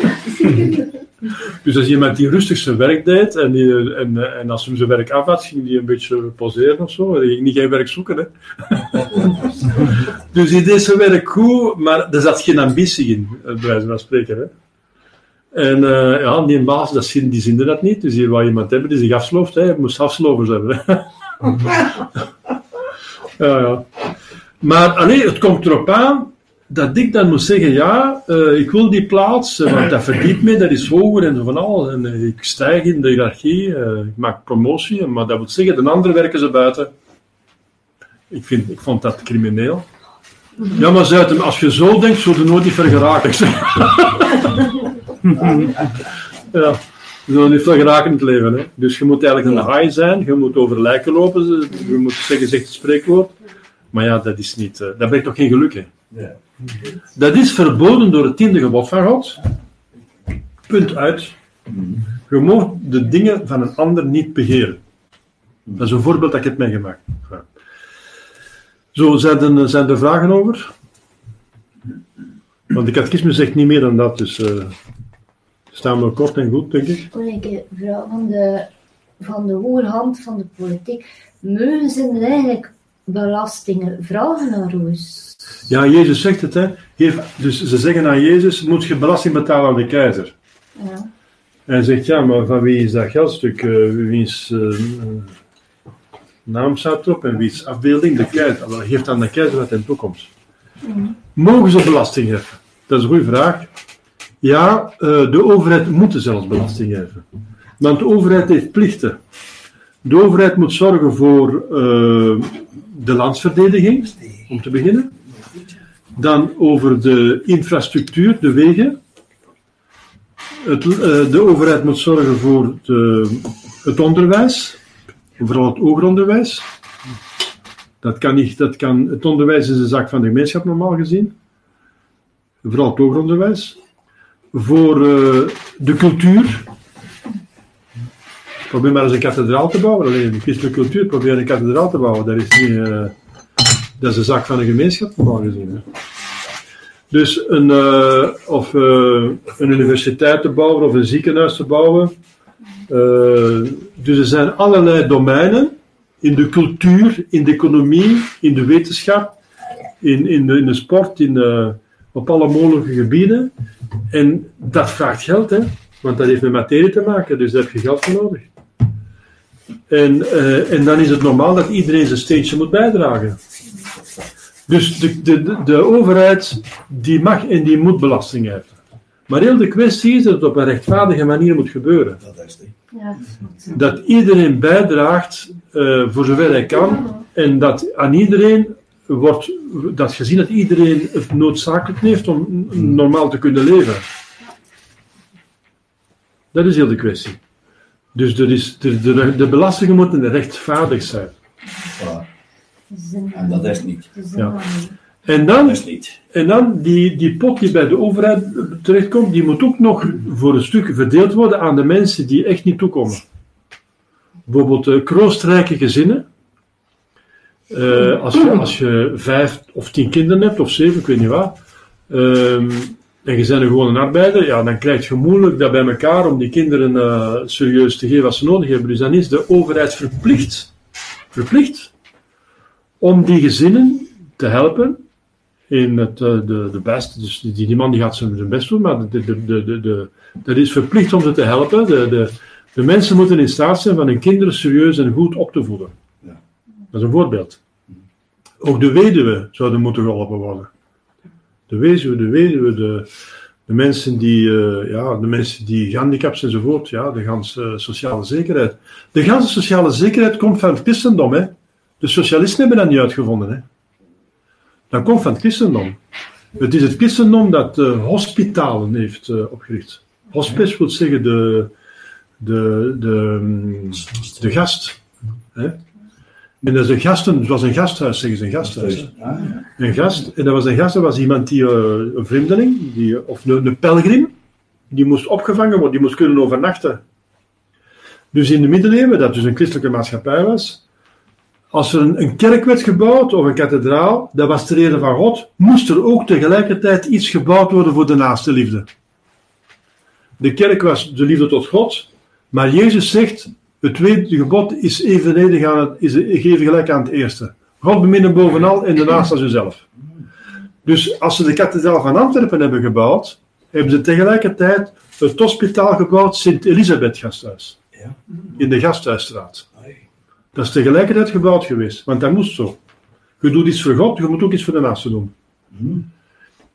Dus als iemand die rustig zijn werk deed en, die, en, en als hij zijn werk af had, ging die een beetje poseren of zo. Hij ging niet geen werk zoeken. Hè. [LAUGHS] dus hij deed zijn werk goed, maar er zat geen ambitie in, bij wijze van spreken. Hè. En eh, ja, die baas, dat die zinde dat niet. Dus die wou iemand hebben die zich afslooft. Hij moest afslovers hebben. [LAUGHS] Ja, ja. Maar allee, het komt erop aan dat ik dan moet zeggen, ja, eh, ik wil die plaats, eh, want dat verdient me, dat is hoger en van alles. En ik stijg in de hiërarchie, ik maak promotie, maar dat wil zeggen, de anderen werken ze buiten. Ik, vind, ik vond dat crimineel. Ja, maar Zuid, als je zo denkt, zul je nooit niet ver geraken. [LAUGHS] [LAUGHS] Ja, je zult niet ver geraken in het leven. Hè. Dus je moet eigenlijk een haai zijn, je moet over lijken lopen, je moet zeggen, zegt het spreekwoord. Maar ja, dat is niet, eh, dat brengt toch geen geluk. Dat is verboden door het tiende gebod van God. Punt uit. Je mag de dingen van een ander niet begeren. Dat is een voorbeeld dat ik heb meegemaakt. Ja. Zo, zijn er, zijn er vragen over? Want de catechisme zegt niet meer dan dat, dus eh staan we kort en goed, denk ik. Ik vraag van de, van de hoge hand van de politiek. Mogen ze eigenlijk belastingen vragen naar ons? Ja, Jezus zegt het, hè. Geef, dus ze zeggen aan Jezus, moet je belasting betalen aan de keizer. Ja. En hij zegt, ja, maar van wie is dat geldstuk? Eh wiens eh, eh, naam staat erop en wiens afbeelding? De keizer. Wel, geeft aan de keizer wat in toekomst. Mogen ze belasting heffen? Dat is een goede vraag. Ja, eh, de overheid moet zelfs belasting heffen. Want de overheid heeft plichten. De overheid moet zorgen voor eh, de landsverdediging, om te beginnen. Dan over de infrastructuur, de wegen. Het, eh, de overheid moet zorgen voor de, het onderwijs, vooral het hoger onderwijs. Dat kan niet, dat kan, het onderwijs is een zaak van de gemeenschap normaal gezien. Vooral het hoger onderwijs. Voor eh, de cultuur. Probeer maar eens een kathedraal te bouwen. Alleen de christelijke cultuur, probeer een kathedraal te bouwen. Dat is, niet, eh, dat is een zaak van de gemeenschap normaal gezien. Hè. Dus een, eh, of een universiteit te bouwen of een ziekenhuis te bouwen. Dus er zijn allerlei domeinen in de cultuur, in de economie, in de wetenschap, in, in, de, in de sport, in de, op alle mogelijke gebieden. En dat vraagt geld, hè? want dat heeft met materie te maken, dus daar heb je geld voor nodig. En, eh, en dan is het normaal dat iedereen zijn steentje moet bijdragen. Dus de, de, de, overheid die mag en die moet belasting heffen. Maar heel de kwestie is dat het op een rechtvaardige manier moet gebeuren. Ja. Dat iedereen bijdraagt eh, voor zover hij kan en dat aan iedereen wordt dat gezien dat iedereen het noodzakelijk heeft om normaal te kunnen leven. Dat is heel de kwestie. Dus er is, de, de, de belastingen moeten rechtvaardig zijn. En dat is niet. Ja. En dan, Dat is niet. en dan die, die pot die bij de overheid terechtkomt, die moet ook nog voor een stuk verdeeld worden aan de mensen die echt niet toekomen. Bijvoorbeeld uh, kroostrijke gezinnen. Eh, als, je, als je vijf of tien kinderen hebt, of zeven, ik weet niet wat, ehm, en je bent een gewone arbeider, ja, dan krijg je moeilijk dat bij elkaar om die kinderen eh, serieus te geven wat ze nodig hebben. Dus dan is de overheid verplicht, verplicht om die gezinnen te helpen in het, eh, de, de best. Dus die, man die gaat zijn best doen, maar de, de, de, de, dat is verplicht om ze te helpen. De, de, de mensen moeten in staat zijn van hun kinderen serieus en goed op te voeden. Dat is een voorbeeld. Ook de weduwe zouden moeten geholpen worden. De weduwe, de weduwe, de, de mensen die, eh, ja, de mensen die gehandicapt zijn enzovoort, ja, de ganse sociale zekerheid. De ganse sociale zekerheid komt van het christendom, hè. De socialisten hebben dat niet uitgevonden, hè. Dat komt van het christendom. Het is het christendom dat uh, hospitalen heeft uh, opgericht. Hospice wil zeggen de, de, de, mm, de gast. Hè? En dat is een gasten, het was een gasthuis, zeggen ze, een gasthuis. Ah, ja. Een gast, en dat was een gast, dat was iemand die, uh, een vreemdeling, die, of een, een pelgrim, die moest opgevangen worden, die moest kunnen overnachten. Dus in de middeleeuwen, dat dus een christelijke maatschappij was, als er een, een kerk werd gebouwd, of een kathedraal, dat was ter ere van God, moest er ook tegelijkertijd iets gebouwd worden voor de naaste liefde. De kerk was de liefde tot God, maar Jezus zegt, het tweede gebod is evenredig aan het, is even gelijk aan het eerste. God beminnen bovenal en daarnaast als uzelf. Dus als ze de kathedraal van Antwerpen hebben gebouwd, hebben ze tegelijkertijd het hospitaal gebouwd, Sint-Elisabeth Gasthuis. Ja. In de Gasthuisstraat. Dat is tegelijkertijd gebouwd geweest, want dat moest zo. Je doet iets voor God, je moet ook iets voor de naaste doen.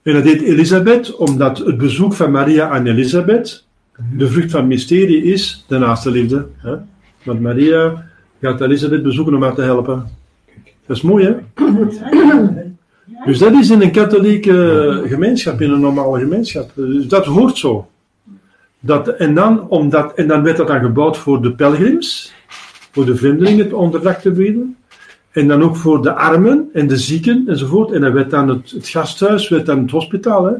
En dat deed Elisabeth, omdat het bezoek van Maria aan Elisabeth, de vrucht van het mysterie is de naaste liefde. Hè? Want Maria gaat Elisabeth bezoeken om haar te helpen. Dat is mooi, hè? Dus dat is in een katholieke gemeenschap, in een normale gemeenschap. Dus dat hoort zo. Dat, en, dan, omdat, en dan werd dat dan gebouwd voor de pelgrims, voor de vreemdelingen het onderdak te bieden. En dan ook voor de armen en de zieken enzovoort. En dan werd dan het, het gasthuis, werd dan het hospitaal. Hè?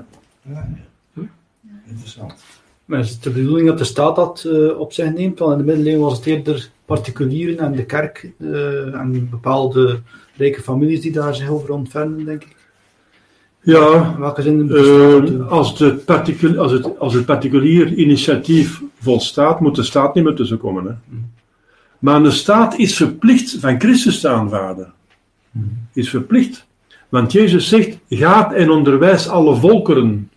Interessant. Maar is het de bedoeling dat de staat dat eh, op zich neemt? Want in de middeleeuwen was het eerder particulieren en de kerk eh, en bepaalde rijke families die daar zich over ontfermen, denk ik. Ja, welke zin Eh, eh? als, de als, het, als het particulier initiatief volstaat, moet de staat niet meer tussenkomen. Hè? Maar de staat is verplicht van Christus te aanvaarden. Is verplicht. Want Jezus zegt, gaat en onderwijs alle volkeren.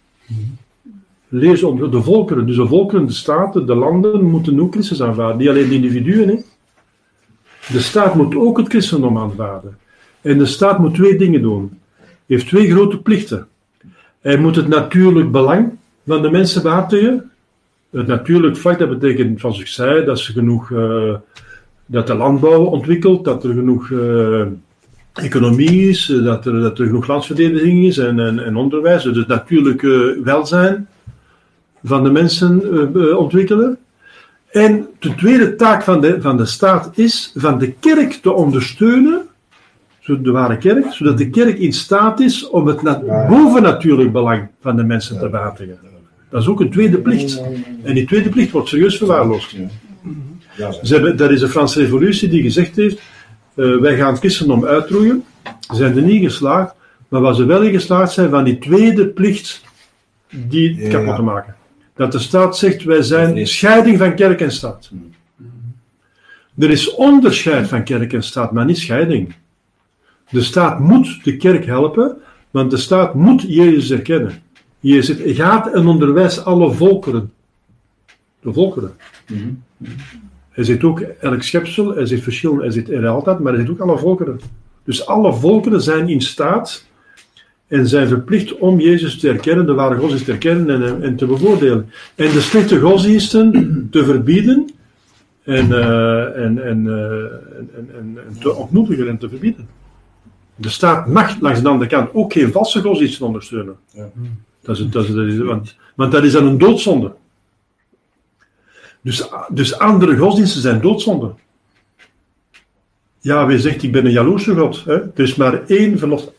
Lees onder de volkeren. Dus de volkeren, de staten, de landen moeten ook Christus aanvaarden. Niet alleen de individuen. Hè? De staat moet ook het christendom aanvaarden. En de staat moet twee dingen doen. Heeft twee grote plichten. Hij moet het natuurlijk belang van de mensen behartigen. Het natuurlijk feit, dat betekent, ik zei, dat ze genoeg, eh, dat de landbouw ontwikkelt, dat er genoeg eh, economie is, dat er, dat er genoeg landsverdediging is en, en, en onderwijs. Dus het natuurlijke welzijn van de mensen eh, eh, ontwikkelen. En de tweede taak van de, van de staat is van de kerk te ondersteunen de ware kerk, zodat de kerk in staat is om het na- bovennatuurlijk belang van de mensen te behartigen. Dat is ook een tweede plicht. En die tweede plicht wordt serieus verwaarloosd. Ze hebben, dat is de Franse revolutie die gezegd heeft, eh, wij gaan het christendom uitroeien. Ze zijn er niet geslaagd, maar waar ze wel in geslaagd zijn van die tweede plicht die kapot te maken. Dat de staat zegt, wij zijn scheiding van kerk en staat. Er is onderscheid van kerk en staat, maar niet scheiding. De staat moet de kerk helpen, want de staat moet Jezus erkennen. Jezus gaat en onderwijs alle volkeren. De volkeren. Hij zegt ook elk schepsel, hij zegt verschillen, hij zegt er altijd, maar hij zegt ook alle volkeren. Dus alle volkeren zijn in staat en zijn verplicht om Jezus te erkennen, de ware godsdienst te erkennen en, en te bevoordelen. En de slechte godsdiensten te verbieden en, eh, en, en, eh, en, en, en- en te ontmoedigen en te verbieden. De staat mag langs de andere kant ook geen valse godsdiensten ondersteunen. Ja. Dat is, dat is, dat is, want, want dat is dan een doodzonde. Dus, dus andere godsdiensten zijn doodzonde. Ja, wie zegt ik ben een jaloerse God? Hè? Er is maar één verlost.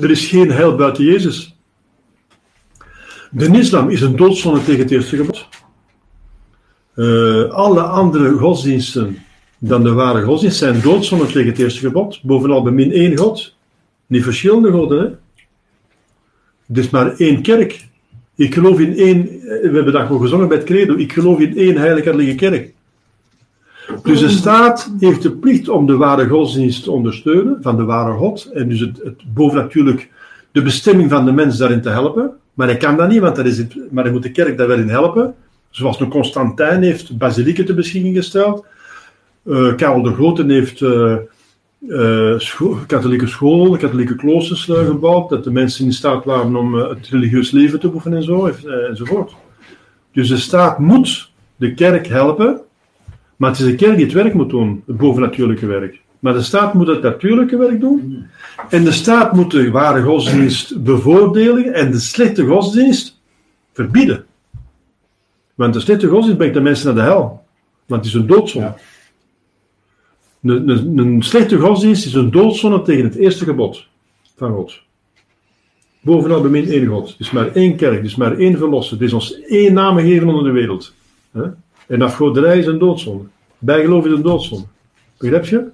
Er is geen heil buiten Jezus. De islam is een doodzonde tegen het eerste gebod. Eh, alle andere godsdiensten dan de ware godsdienst zijn doodzonde tegen het eerste gebod. Bovenal bemin één God. Niet verschillende goden. Hè? Er is maar één kerk. Ik geloof in één, we hebben dat gewoon gezongen bij het credo, ik geloof in één heilige kerk. Dus de staat heeft de plicht om de ware godsdienst te ondersteunen, van de ware God, en dus het, het bovennatuurlijk de bestemming van de mens daarin te helpen. Maar hij kan dat niet, want dat is het, maar hij moet de kerk daar wel in helpen. Zoals een Constantijn heeft basilieken ter beschikking gesteld. Eh, Karel de Grote heeft eh, eh, katholieke scholen, katholieke kloosters gebouwd, dat de mensen in staat waren om het religieus leven te beoefenen en zo, enzovoort. Dus de staat moet de kerk helpen, maar het is de kerk die het werk moet doen, het bovennatuurlijke werk. Maar de staat moet het natuurlijke werk doen, en de staat moet de ware godsdienst bevoordelen en de slechte godsdienst verbieden. Want de slechte godsdienst brengt de mensen naar de hel, want het is een doodzonde. Ja. Een, een, een slechte godsdienst is een doodzonde tegen het eerste gebod van God. Bovenal bemin één God. Er is maar één kerk, er is maar één verlosser. Er is ons één naam gegeven onder de wereld. En afgoderij is een doodzonde. Bijgeloof is een doodzonde. Begrijp je?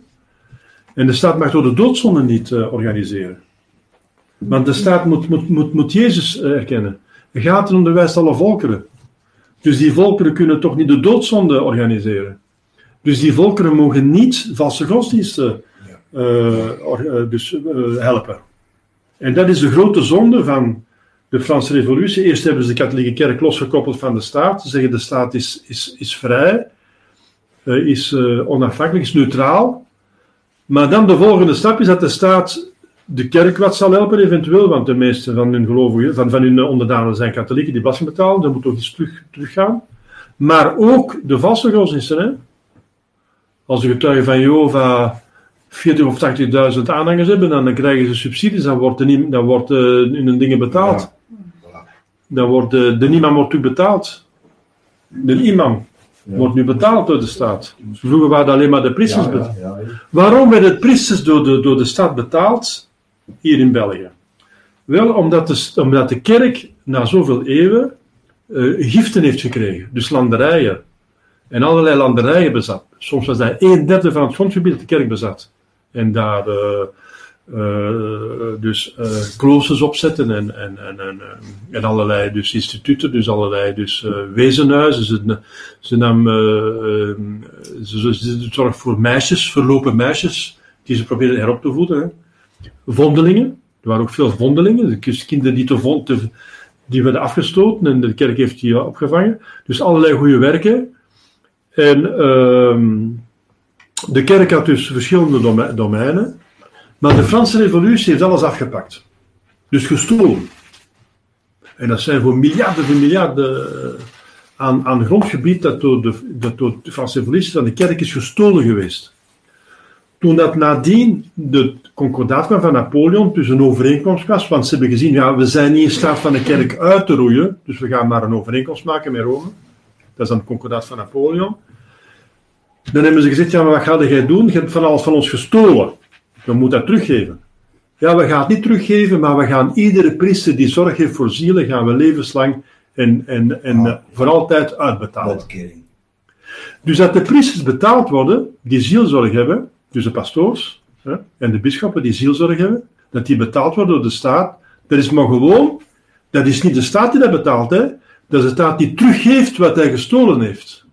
En de staat mag door de doodzonde niet eh, organiseren. Want de staat moet, moet, moet, moet Jezus eh, erkennen. Gaat en onderwijst alle volkeren. Dus die volkeren kunnen toch niet de doodzonde organiseren. Dus die volkeren mogen niet valse godsdiensten eh, dus, helpen. En dat is de grote zonde van de Franse Revolutie. Eerst hebben ze de katholieke kerk losgekoppeld van de staat. Ze zeggen de staat is, is, is vrij, eh, is eh, onafhankelijk, is neutraal. Maar dan de volgende stap is dat de staat de kerk wat zal helpen, eventueel, want de meeste van hun gelovigen, van, van hun onderdanen zijn katholieken die belasting betalen, dat moet toch iets terug, teruggaan. Maar ook de vaste godsdiensten, hè. Als de getuigen van Jehovah 40 of 80.000 aanhangers hebben, dan krijgen ze subsidies, dan wordt, er niet, dan wordt eh, hun dingen betaald. Dan wordt de, de imam wordt u betaald. De imam wordt nu betaald door de staat. Vroeger waren het alleen maar de priesters betaald. Waarom werden de priesters door de, door de staat betaald hier in België? Wel omdat de, omdat de kerk na zoveel eeuwen eh, giften heeft gekregen, dus landerijen. En allerlei landerijen bezat. Soms was dat een derde van het grondgebied de kerk bezat. En daar eh, dus eh, kloosters opzetten en, en, en, en, eh, en allerlei dus instituten, dus allerlei dus, eh, wezenhuizen. Ze, ze nam eh, eh, ze, ze, voor meisjes, verlopen meisjes, die ze probeerden herop te voeden. Hè. Vondelingen, er waren ook veel vondelingen, dus kinderen die, te, te, die werden afgestoten en de kerk heeft die opgevangen. Dus allerlei goede werken. En ehm, de kerk had dus verschillende dome- domeinen. Maar de Franse revolutie heeft alles afgepakt. Dus gestolen. En dat zijn voor miljarden en miljarden eh, aan, aan grondgebied dat door, de, door de Franse revolutie van de kerk is gestolen geweest. Toen dat nadien de concordaat kwam van Napoleon, dus een overeenkomst was, want ze hebben gezien, ja, we zijn niet in staat van de kerk uit te roeien, dus we gaan maar een overeenkomst maken met Rome. Dat is dan het concordaat van Napoleon. Dan hebben ze gezegd, ja, maar wat ga jij doen? Je hebt van alles van ons gestolen. We moeten dat teruggeven. Ja, we gaan het niet teruggeven, maar we gaan iedere priester die zorg heeft voor zielen, gaan we levenslang en, en, en eh, voor altijd uitbetalen. Uitkering. Dus dat de priesters betaald worden, die zielzorg hebben, dus de pastoors hè, en de bisschoppen die zielzorg hebben, dat die betaald worden door de staat, dat is maar gewoon, dat is niet de staat die dat betaalt, hè, dat is de staat die teruggeeft wat hij gestolen heeft.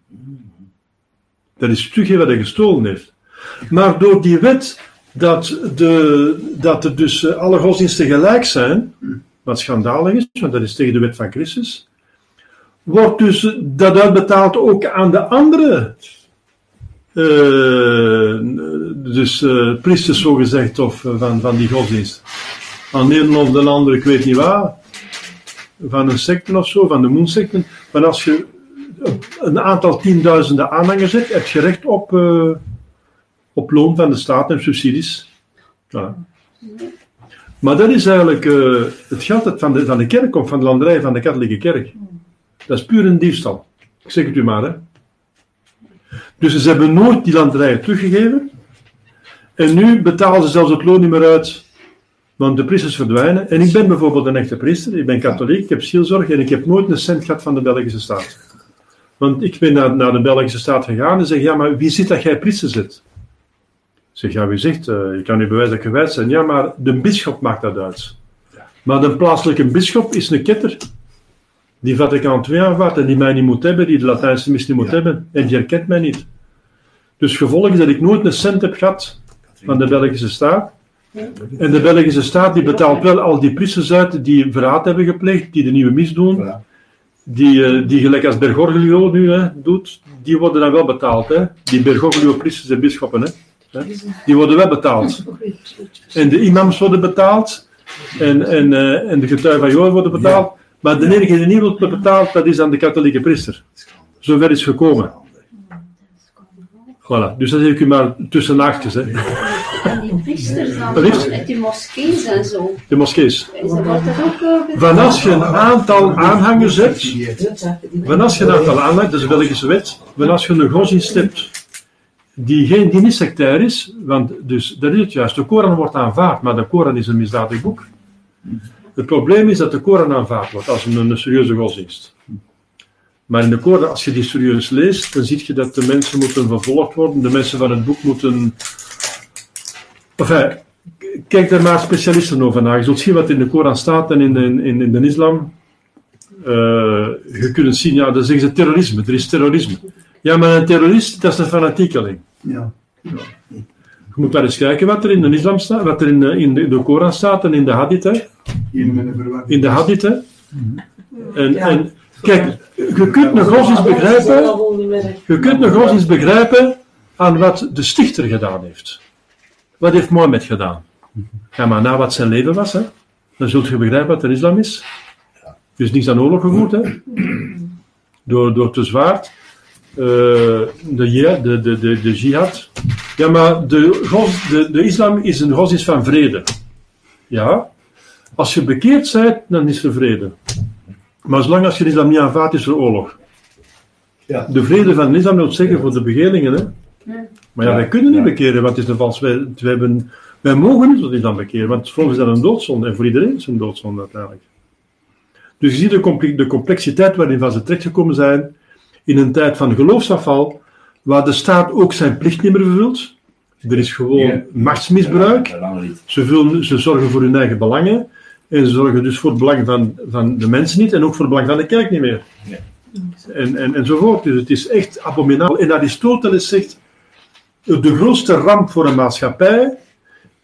Dat is teruggeven wat hij gestolen heeft. Maar door die wet dat, de, dat er dus eh, alle godsdiensten gelijk zijn, wat schandalig is, want dat is tegen de wet van Christus, wordt dus dat uitbetaald ook aan de andere eh, dus eh, priesters zogezegd of van, van die godsdienst. Aan de ene of de andere, ik weet niet waar, van een secten of zo, van de moonsecten. Maar als je een aantal tienduizenden aanhangers hebt, heb je recht op, op loon van de staat en subsidies. Maar dat is eigenlijk eh, het geld dat van de, van de kerk komt, van de landerij van de katholieke kerk. Dat is puur een diefstal. Ik zeg het u maar, hè. Dus ze hebben nooit die landerijen teruggegeven. En nu betalen ze zelfs het loon niet meer uit, want de priesters verdwijnen. En ik ben bijvoorbeeld een echte priester, ik ben katholiek, ik heb zielzorg en ik heb nooit een cent gehad van de Belgische staat. Want ik ben naar, naar de Belgische staat gegaan en zeg, ja, maar wie zit dat jij priester zit? Zeg, ja, wie zegt, eh, je kan nu bewijzen gewijd zijn. Ja, maar de bisschop maakt dat uit. Maar de plaatselijke bisschop is een ketter. Die Vaticaan II aanvaardt en die mij niet moet hebben, die de Latijnse mis niet moet hebben. En die herkent mij niet. Dus gevolg is dat ik nooit een cent heb gehad van de Belgische staat. En de Belgische staat die betaalt wel al die priesters uit die verraad hebben gepleegd, die de nieuwe mis doen, die, eh, die gelijk als Bergoglio nu hè, doet, die worden dan wel betaald. Hè? Die Bergoglio priesters en bisschoppen, hè? Die worden wel betaald. En de imams worden betaald, en, en, eh, en de getuigen van Jehovah worden betaald. Maar de enige die niet wordt betaald, dat is aan de katholieke priester. Zover is gekomen. Voilà, dus dat heb ik u maar tussen nachtjes, hè. En die priesters dan, die moskees en zo. De moskees. Eh, als je een aantal aanhangers hebt, van als je een aantal aanhangers, dat is de Belgische wet, van als je een godsdienst hebt die, geen, sectair is, want dus, dat is het juist, de Koran wordt aanvaard, maar de Koran is een misdadig boek. Het probleem is dat de Koran aanvaard wordt als een, een serieuze godsdienst. Maar in de Koran, als je die serieus leest, dan zie je dat de mensen moeten vervolgd worden, de mensen van het boek moeten... Enfin, kijk daar maar specialisten over na. Je zult zien wat in de Koran staat en in de, in, in de islam. Eh, je kunt zien, ja, dan zeggen ze terrorisme, er is terrorisme. Ja, maar een terrorist, dat is een fanatiekeling. Ja. Je moet maar eens kijken wat er in de islam staat, wat er in de, in de, de Koran staat en in de hadith. hè. In de hadith. hè. En, en kijk, je kunt een godsdienst begrijpen, je kunt een godsdienst begrijpen aan wat de stichter gedaan heeft. Wat heeft Mohammed gedaan? Ja, maar na wat zijn leven was, hè, dan zult je begrijpen wat een islam is. Er is niets aan oorlog gevoerd, hè. Door, door te zwaard. Eh, de, de, de, de, jihad. Ja, maar de, gods- de, de islam is een godsdienst van vrede. Ja. Als je bekeerd bent, dan is er vrede. Maar zolang als je de islam niet aanvaardt, is er oorlog. Ja. De vrede van de islam wil zeggen voor de begeerlingen, hè. Maar ja, wij kunnen niet bekeren, want het is een vals. Wij, wij, hebben, wij mogen niet tot islam bekeren, want volgens dat een doodzonde. En voor iedereen is het een doodzonde uiteindelijk. Dus je ziet de complexiteit waarin van ze terechtgekomen zijn in een tijd van geloofsafval, waar de staat ook zijn plicht niet meer vervult. Er is gewoon Ja. machtsmisbruik. Ja. Ze, vullen, ze zorgen voor hun eigen belangen. En ze zorgen dus voor het belang van, van de mensen niet en ook voor het belang van de kerk niet meer. Nee. En, en, enzovoort. Dus het is echt abominabel. En Aristoteles zegt: de grootste ramp voor een maatschappij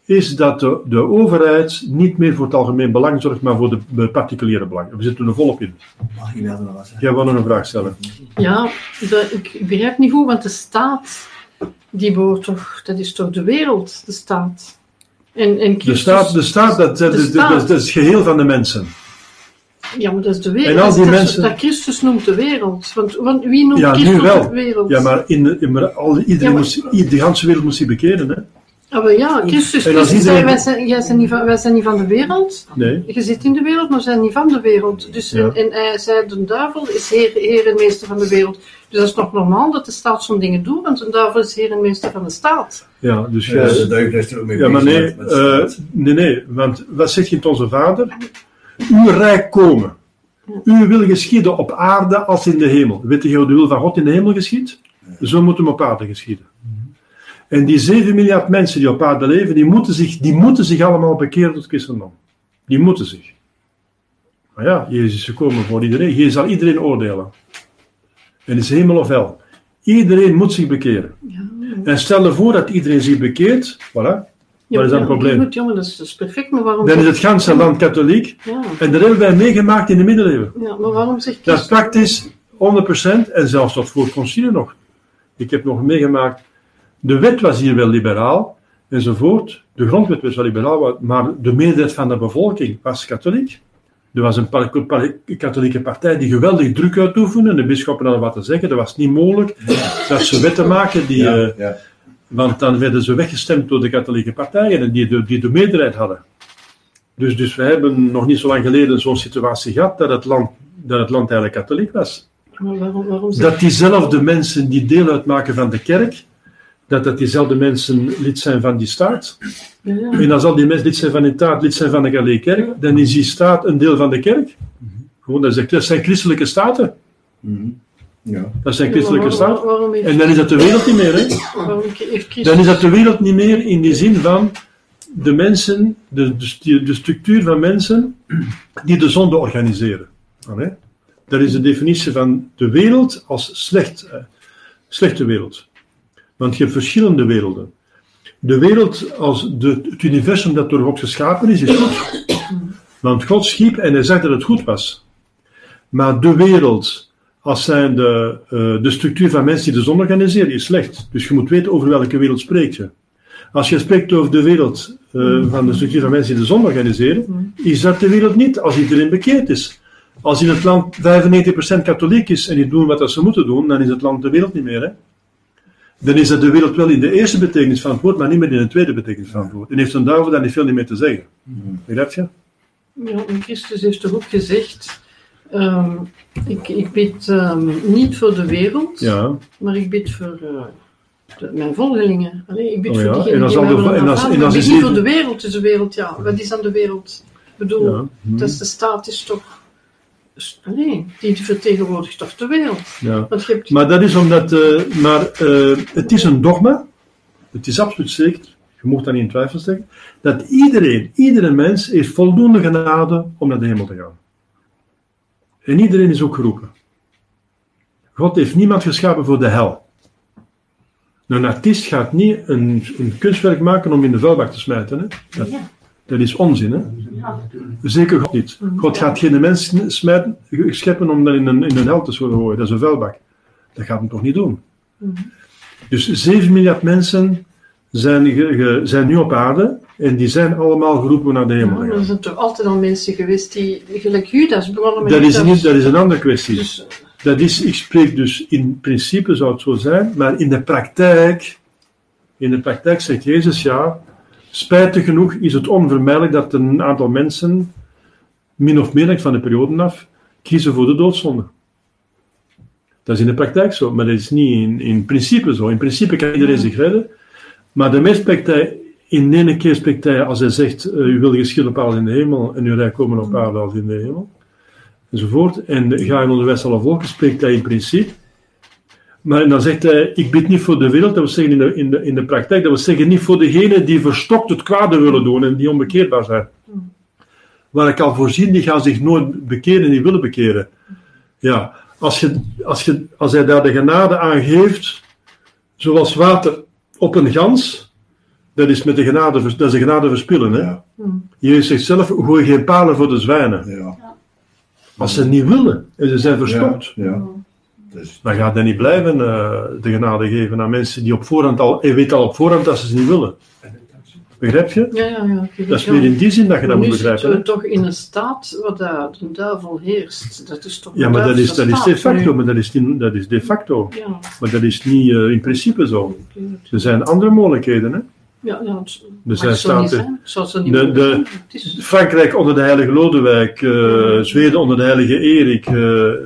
is dat de, de overheid niet meer voor het algemeen belang zorgt, maar voor de, de particuliere belangen. We zitten er volop in. Mag je wel wat? Jij wil nog een vraag stellen? Ja, dat, ik begrijp niet goed, want de staat, die behoort toch, dat is toch de wereld, de staat. En, en De staat, de staat, dat, dat, de dat, dat, dat is het geheel van de mensen. Ja, maar dat is de wereld. En al die dat, mensen- dat Christus noemt de wereld. Want, want wie noemt Ja, nu Christus wel. de wereld? Ja, maar, in, in, maar al, iedereen Ja, maar- moest, i- de hele wereld moest zich bekeren. Hè? Ah, maar ja, Christus, Christus iedereen- wij zijn, jij zijn niet van, wij zijn niet van de wereld. Nee. Je zit in de wereld, maar we zijn niet van de wereld. Dus, Ja. en, hij zei, de duivel is heer, heer en meester van de wereld. Dus dat is nog normaal dat de staat zo'n dingen doet, want de duivel is heer en meester van de staat. Ja, dus Ja, jij- de duivel is er ook mee Ja, maar nee, met- met eh, nee, nee, want wat zegt je in onze Vader? Uw rijk komen. Uw wil geschieden op aarde als in de hemel. Weet je hoe de wil van God in de hemel geschiet? Zo moet hem op aarde geschieden. En die 7 miljard mensen die op aarde leven, die moeten zich, die moeten zich allemaal bekeren tot christendom. Die moeten zich. Maar ja, Jezus is gekomen voor iedereen. Jezus zal iedereen oordelen. En is hemel of hel. Iedereen moet zich bekeren. En stel je voor dat iedereen zich bekeert, voilà, Ja, Wat is ja, het probleem? Goed, jongen, dat is, dat is perfect, maar waarom... dan is het ganse land katholiek. Ja, En dat hebben wij meegemaakt in de middeleeuwen. ja, maar waarom zegt Dat is praktisch 100% en zelfs tot voor het concilie nog. Ik heb nog meegemaakt, de wet was hier wel liberaal enzovoort. De grondwet was wel liberaal, maar de meerderheid van de bevolking was katholiek. Er was een katholieke partij die geweldig druk uitoefende. De bisschoppen hadden wat te zeggen. Dat was niet mogelijk dat ze wetten maken die, Ja, eh, ja. want dan werden ze weggestemd door de katholieke partijen en die de, die de meerderheid hadden. Dus, dus we hebben nog niet zo lang geleden zo'n situatie gehad dat het land, dat het land eigenlijk katholiek was. Maar waarom, waarom. Dat diezelfde mensen die deel uitmaken van de kerk, dat dat diezelfde mensen lid zijn van die staat. Ja, ja. En als al die mensen lid zijn van die staat, lid zijn van de katholieke kerk, dan is die staat een deel van de kerk. Gewoon, dat, is- dat zijn christelijke staten. Mhm. Ja. Dat zijn christelijke staten. En dan is dat de wereld niet meer, hè? Dan is dat de wereld niet meer in die zin van de mensen, de, de, de structuur van mensen die de zonde organiseren. Allee? Dat is de definitie van de wereld als slecht, eh, slechte wereld. Want je hebt verschillende werelden. De wereld als het universum dat door God geschapen is, is goed. Want God schiep en hij zegt dat het goed was. Maar de wereld, als zijn de, eh, de structuur van mensen die de zon organiseren, is slecht. Dus je moet weten over welke wereld spreek je. Als je spreekt over de wereld eh, van de structuur van mensen die de zon organiseren, is dat de wereld niet als iedereen bekeerd is. Als in het land 95% katholiek is en die doen wat ze moeten doen, dan is het land de wereld niet meer. Hè? Dan is dat de wereld wel in de eerste betekenis van het woord, maar niet meer in de tweede betekenis van het woord. En heeft een duivel daar niet veel niet meer te zeggen. Begrijp je? Ja, en Christus heeft toch ook gezegd... ehm, ik, ik bid ehm, niet voor de wereld, Ja. maar ik bid voor eh, de- mijn volgelingen. Allee, ik bid Oh voor diegenen en als die de- en als- en als Ik bid je niet voor de wereld, dus de wereld, ja. Wat is dan de wereld? Ik bedoel, Ja. Hm. dat is de staat is toch... Nee, die vertegenwoordigt toch de wereld. ja. Want je hebt... Maar dat is omdat, eh, maar eh, het is een dogma, het is absoluut zeker, je moet dat niet in twijfel stellen, dat iedereen, iedere mens heeft voldoende genade om naar de hemel te gaan. En iedereen is ook geroepen. God heeft niemand geschapen voor de hel. Een artiest gaat niet een, een kunstwerk maken om in de vuilbak te smijten. Hè? Dat, dat is onzin. Hè? Zeker God niet. God gaat geen mens smijten, scheppen om dat in een, in een hel te zullen gooien. Dat is een vuilbak. Dat gaat hem toch niet doen. Dus 7 miljard mensen zijn, ge- ge- zijn nu op aarde. En die zijn allemaal geroepen naar de hemel. er zijn toch altijd al mensen geweest die, gelijk Judas, begonnen met Dat is, niet, dat is een andere kwestie. Dus, Dat is, ik spreek dus in principe zou het zo zijn, maar in de praktijk, in de praktijk zegt Jezus ja, spijtig genoeg is het onvermijdelijk dat een aantal mensen, min of meer van de periode af, kiezen voor de doodzonde. Dat is in de praktijk zo, maar dat is niet in, in principe zo. In principe kan iedereen zich redden, maar de meest spreekt hij, in de ene keer als hij zegt, eh, u wil geschillen aarde in de hemel en uw rijk komen op aarde als in de hemel enzovoort. En ga in onderwijs alle volken, spreekt hij in principe. Maar dan zegt hij, ik bid niet voor de wereld, dat wil zeggen in de, in de, in de praktijk, dat wil zeggen niet voor degenen die verstokt het kwade willen doen en die onbekeerbaar zijn. Waar ik al voorzien, die gaan zich nooit bekeren, die willen bekeren. Ja, als, je, als, je, als hij daar de genade aan geeft, zoals water op een gans, dat is met de genade, dat is de genade verspillen. Hè? Ja. Jezus zegt zelf, gooi geen palen voor de zwijnen. Ja. Als ze niet willen en ze zijn verstopt, Ja. Dus, dan gaat hij niet blijven eh, de genade geven aan mensen die op voorhand al, hij weet al op voorhand dat ze ze niet willen. Begrijp je? ja, ja, ja. Dat is meer in die zin dat je dat moet nu begrijpen. hè. toch in een staat waar de, duivel heerst. Dat is toch Ja, maar dat is, dat is de facto, nu. maar dat is, die- dat is de facto. Ja, Maar dat is niet eh, in principe zo. Er zijn andere mogelijkheden. Hè? Ja, ja het niet niet De- is- Frankrijk onder de heilige Lodewijk, eh, Zweden onder de heilige Erik, eh, eh,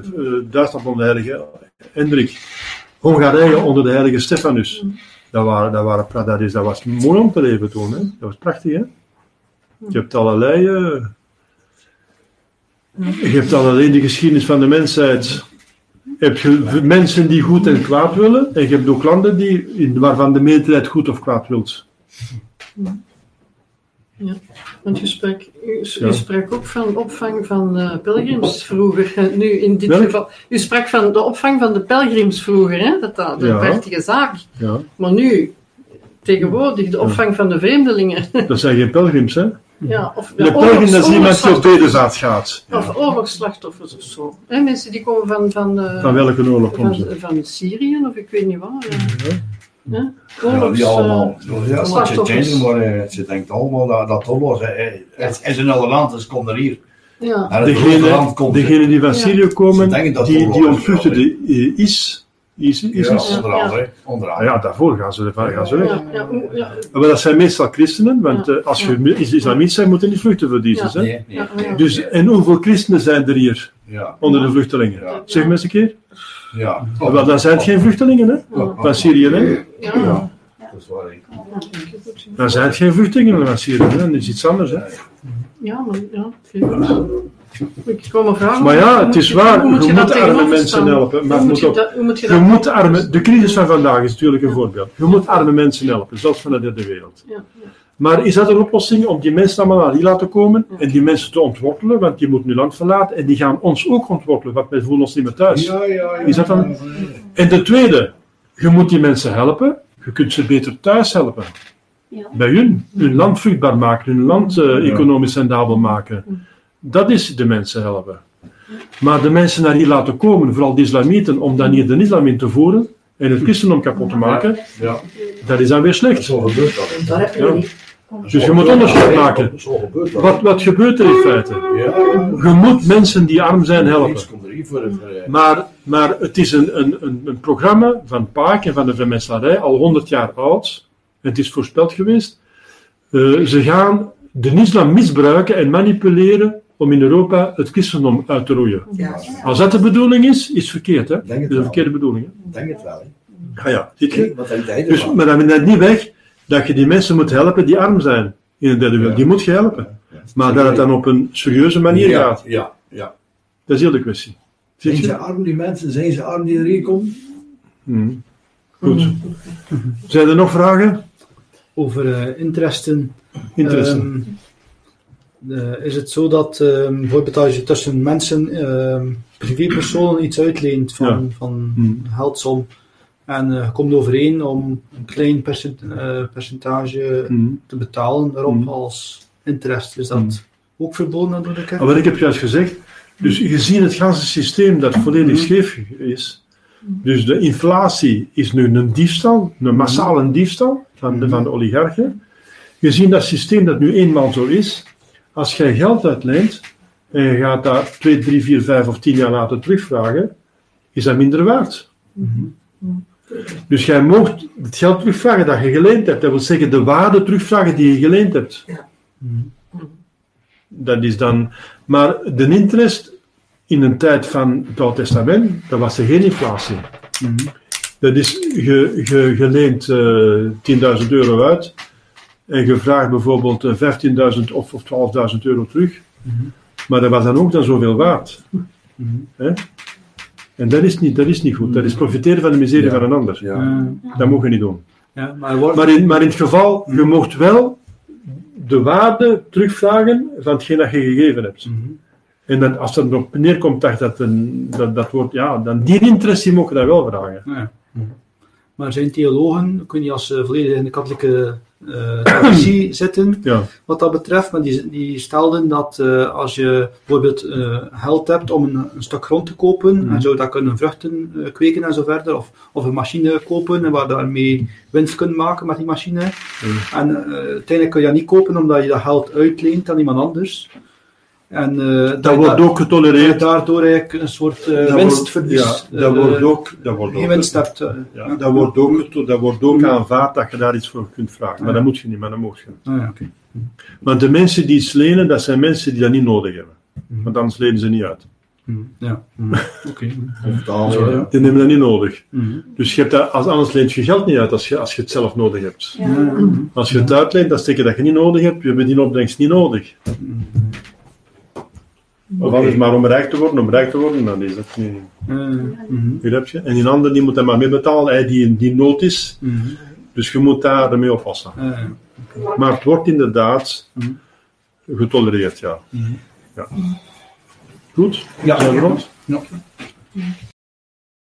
Duitsland onder de heilige Hendrik, Hongarije onder de heilige Stefanus. Dat, waren, dat, waren, dat, is, dat was mooi om te leven toen. Hè? Dat was prachtig. Hè? Je hebt allerlei. eh, je hebt allerlei in de geschiedenis van de mensheid. Je mensen die goed en kwaad willen, en je hebt ook landen die, waarvan de meerderheid goed of kwaad wilt. Want je sprak, u, u Ja. sprak ook van opvang van eh, pelgrims vroeger. Nu in dit Welk? geval. U sprak van de opvang van de pelgrims vroeger, hè? Dat dat een Ja. prachtige zaak. Ja. Maar nu, tegenwoordig, de opvang van de vreemdelingen. [LAUGHS] Dat zijn geen pelgrims, hè? ja, of, De ja, pelgrim is iemand die op bedevaart gaat. Of oorlogsslachtoffers of zo. Hè, mensen die komen van, van, eh, Van welke oorlog komt van, ze? van Syrië of ik weet niet waar. Ja. ja, Oorlogs, die allemaal. eh, Ja, want ze slachtoffers. maar, eh, ze denkt allemaal dat, dat oorlog, het is in alle land, dus kom er hier. ja. Land Degene, komt degene die van Ja. Syrië komen, die, die is, ontvluchten ja. de eh, is, is, is, Ja, is. onder andere. Onder Ah andere. ja, daarvoor gaan ze, ervan- gaan ze weg. Ja, ja, ja, Maar dat zijn meestal christenen, want Ja. als je Ja. is- islamiet zijn, moet je niet vluchten voor Jezus. Hè? Nee, nee. ja, ja. Dus, en hoeveel christenen zijn er hier Ja, onder de vluchtelingen? Ja. Zeg maar eens een keer. Ja. Wel, dan zijn het geen vluchtelingen hè? van Syrië. Hè? ja. Dat is waar. Dan zijn het geen vluchtelingen van Syrië. Hè? Dat is iets anders. Hè? Ja, maar ja, ik kom me vragen. Maar ja, het is waar, hoe je je moet dat arme mensen helpen, maar moet je dat- moet je Je dat- moet arme, de crisis van vandaag is natuurlijk een voorbeeld. Je moet arme mensen helpen, zelfs van de derde wereld. Ja, ja. Maar is dat een oplossing om die mensen allemaal naar hier laten komen en die mensen te ontwortelen, want die moeten nu land verlaten en die gaan ons ook ontwortelen, want wij voelen ons niet meer thuis. Ja, ja, ja. Is dat dan- En ten tweede, je moet die mensen helpen, je kunt ze beter thuis helpen. Ja. Bij hun, hun land vruchtbaar maken, hun land eh, economisch rendabel maken. Dat is de mensen helpen. Maar de mensen naar hier laten komen, vooral de islamieten, om dan hier de islam in te voeren en het christendom kapot te maken, Ja, dat is dan weer slecht. zo gebeurt dat. Dat heb je Ja. niet. Dus je moet onderscheid maken. Dat. Wat, wat gebeurt er in feite? Ja, Je moet mensen die arm zijn helpen. Maar, maar het is een, een, een, een programma van Paak en van de vrijmetselarij, al 100 jaar oud. Het is voorspeld geweest. Eh, ze gaan de islam misbruiken en manipuleren om in Europa het christendom uit te roeien. Ja. Als dat de bedoeling is, is het verkeerd. Hè? Denk Dat is een verkeerde bedoeling. Hè? Ik denk het wel. hè. Ah ja, ziet je? Dus, maar dan neemt niet weg dat je die mensen moet helpen die arm zijn in de derde wereld. Ja. Die moet je helpen. Maar dat het dan op een serieuze manier ja, gaat, Ja, ja. dat is heel de kwestie. Zijn je? ze arm, die mensen? Zijn ze arm die er hier komen? Hmm. Goed. Zijn er nog vragen? Over eh, interesten. Interesse. Ehm, eh, is het zo dat ehm, bijvoorbeeld als je tussen mensen, ehm privépersonen, iets uitleent van, Ja. van Hmm. geldsom en eh, je komt overeen om een klein percent- eh, percentage Hmm. te betalen daarop Hmm. als interest, is dat Hmm. ook verboden door de kerk? Wat ik heb juist gezegd, dus gezien het ganse systeem dat volledig scheef is, dus de inflatie is nu een diefstal, een massale diefstal van de, van de oligarchen. gezien dat systeem dat nu eenmaal zo is, als jij geld uitleent en je gaat daar 2, 3, 4, 5 of 10 jaar later terugvragen, is dat minder waard. Dus jij mocht het geld terugvragen dat je geleend hebt. Dat wil zeggen de waarde terugvragen die je geleend hebt. Dat is dan, maar de interest in een tijd van het Oude Testament, dat was er geen inflatie. Dat is, je, je, je leent eh, 10.000 euro uit en je vraagt bijvoorbeeld eh, 15.000 of, of 12.000 euro terug. Maar dat was dan ook dan zoveel waard. Hè? En dat is, niet, dat is niet goed. Dat is profiteren van de miserie Ja. van een ander. Ja. Dat mogen we niet doen. ja, maar, wordt, Maar in, maar in het geval, je mocht wel de waarde terugvragen van hetgeen dat je gegeven hebt. En dan, als het erop neerkomt dat dat, een, dat, dat wordt, ja, dan die interesse mogen dat wel vragen. Ja. Maar zijn theologen, kun je als ze volledig in de katholieke traditie [CLEARS THROAT] zitten, Ja. wat dat betreft, maar die, die stelden dat eh, als je bijvoorbeeld eh, geld hebt om een, een stuk grond te kopen, en zou dat kunnen vruchten eh, kweken en zo verder, of, of een machine kopen en waar daarmee winst kunt maken met die machine. En eh, uiteindelijk kun je dat niet kopen omdat je dat geld uitleent aan iemand anders. En eh, Dat wordt ook je getolereerd. daardoor eigenlijk een soort eh, Dat winstverlies. wordt- Ja, dat wordt ook, dat wordt ook, winst hebt. ja, dat wordt ook, dat wordt ook aanvaard dat je daar iets voor kunt vragen. Maar dat moet je niet, maar dat moet je. Ah, ja, oké. Want de mensen die iets lenen, dat zijn mensen die dat niet nodig hebben. Want anders lenen ze niet uit. Mhm. Ja. Mhm. Oké. Of dan, Zo, ja. Die nemen dat niet nodig. Mhm. Dus je hebt dat, als, anders leent je geld niet uit als je, als je het zelf nodig hebt. Ja. Mhm. Als je het uitleent, dan steek je dat je niet nodig hebt. Je hebt die opbrengst niet nodig. Of anders maar om rijk te worden, om rijk te worden, dan is dat niet. Begrijp je? En die ander die moet daar maar mee betalen, hij die in die nood is. Mhm. Dus je moet daar mee oppassen. Eh, Maar het wordt inderdaad getolereerd, ja. Ja. Goed? Ja. Rond? Ja.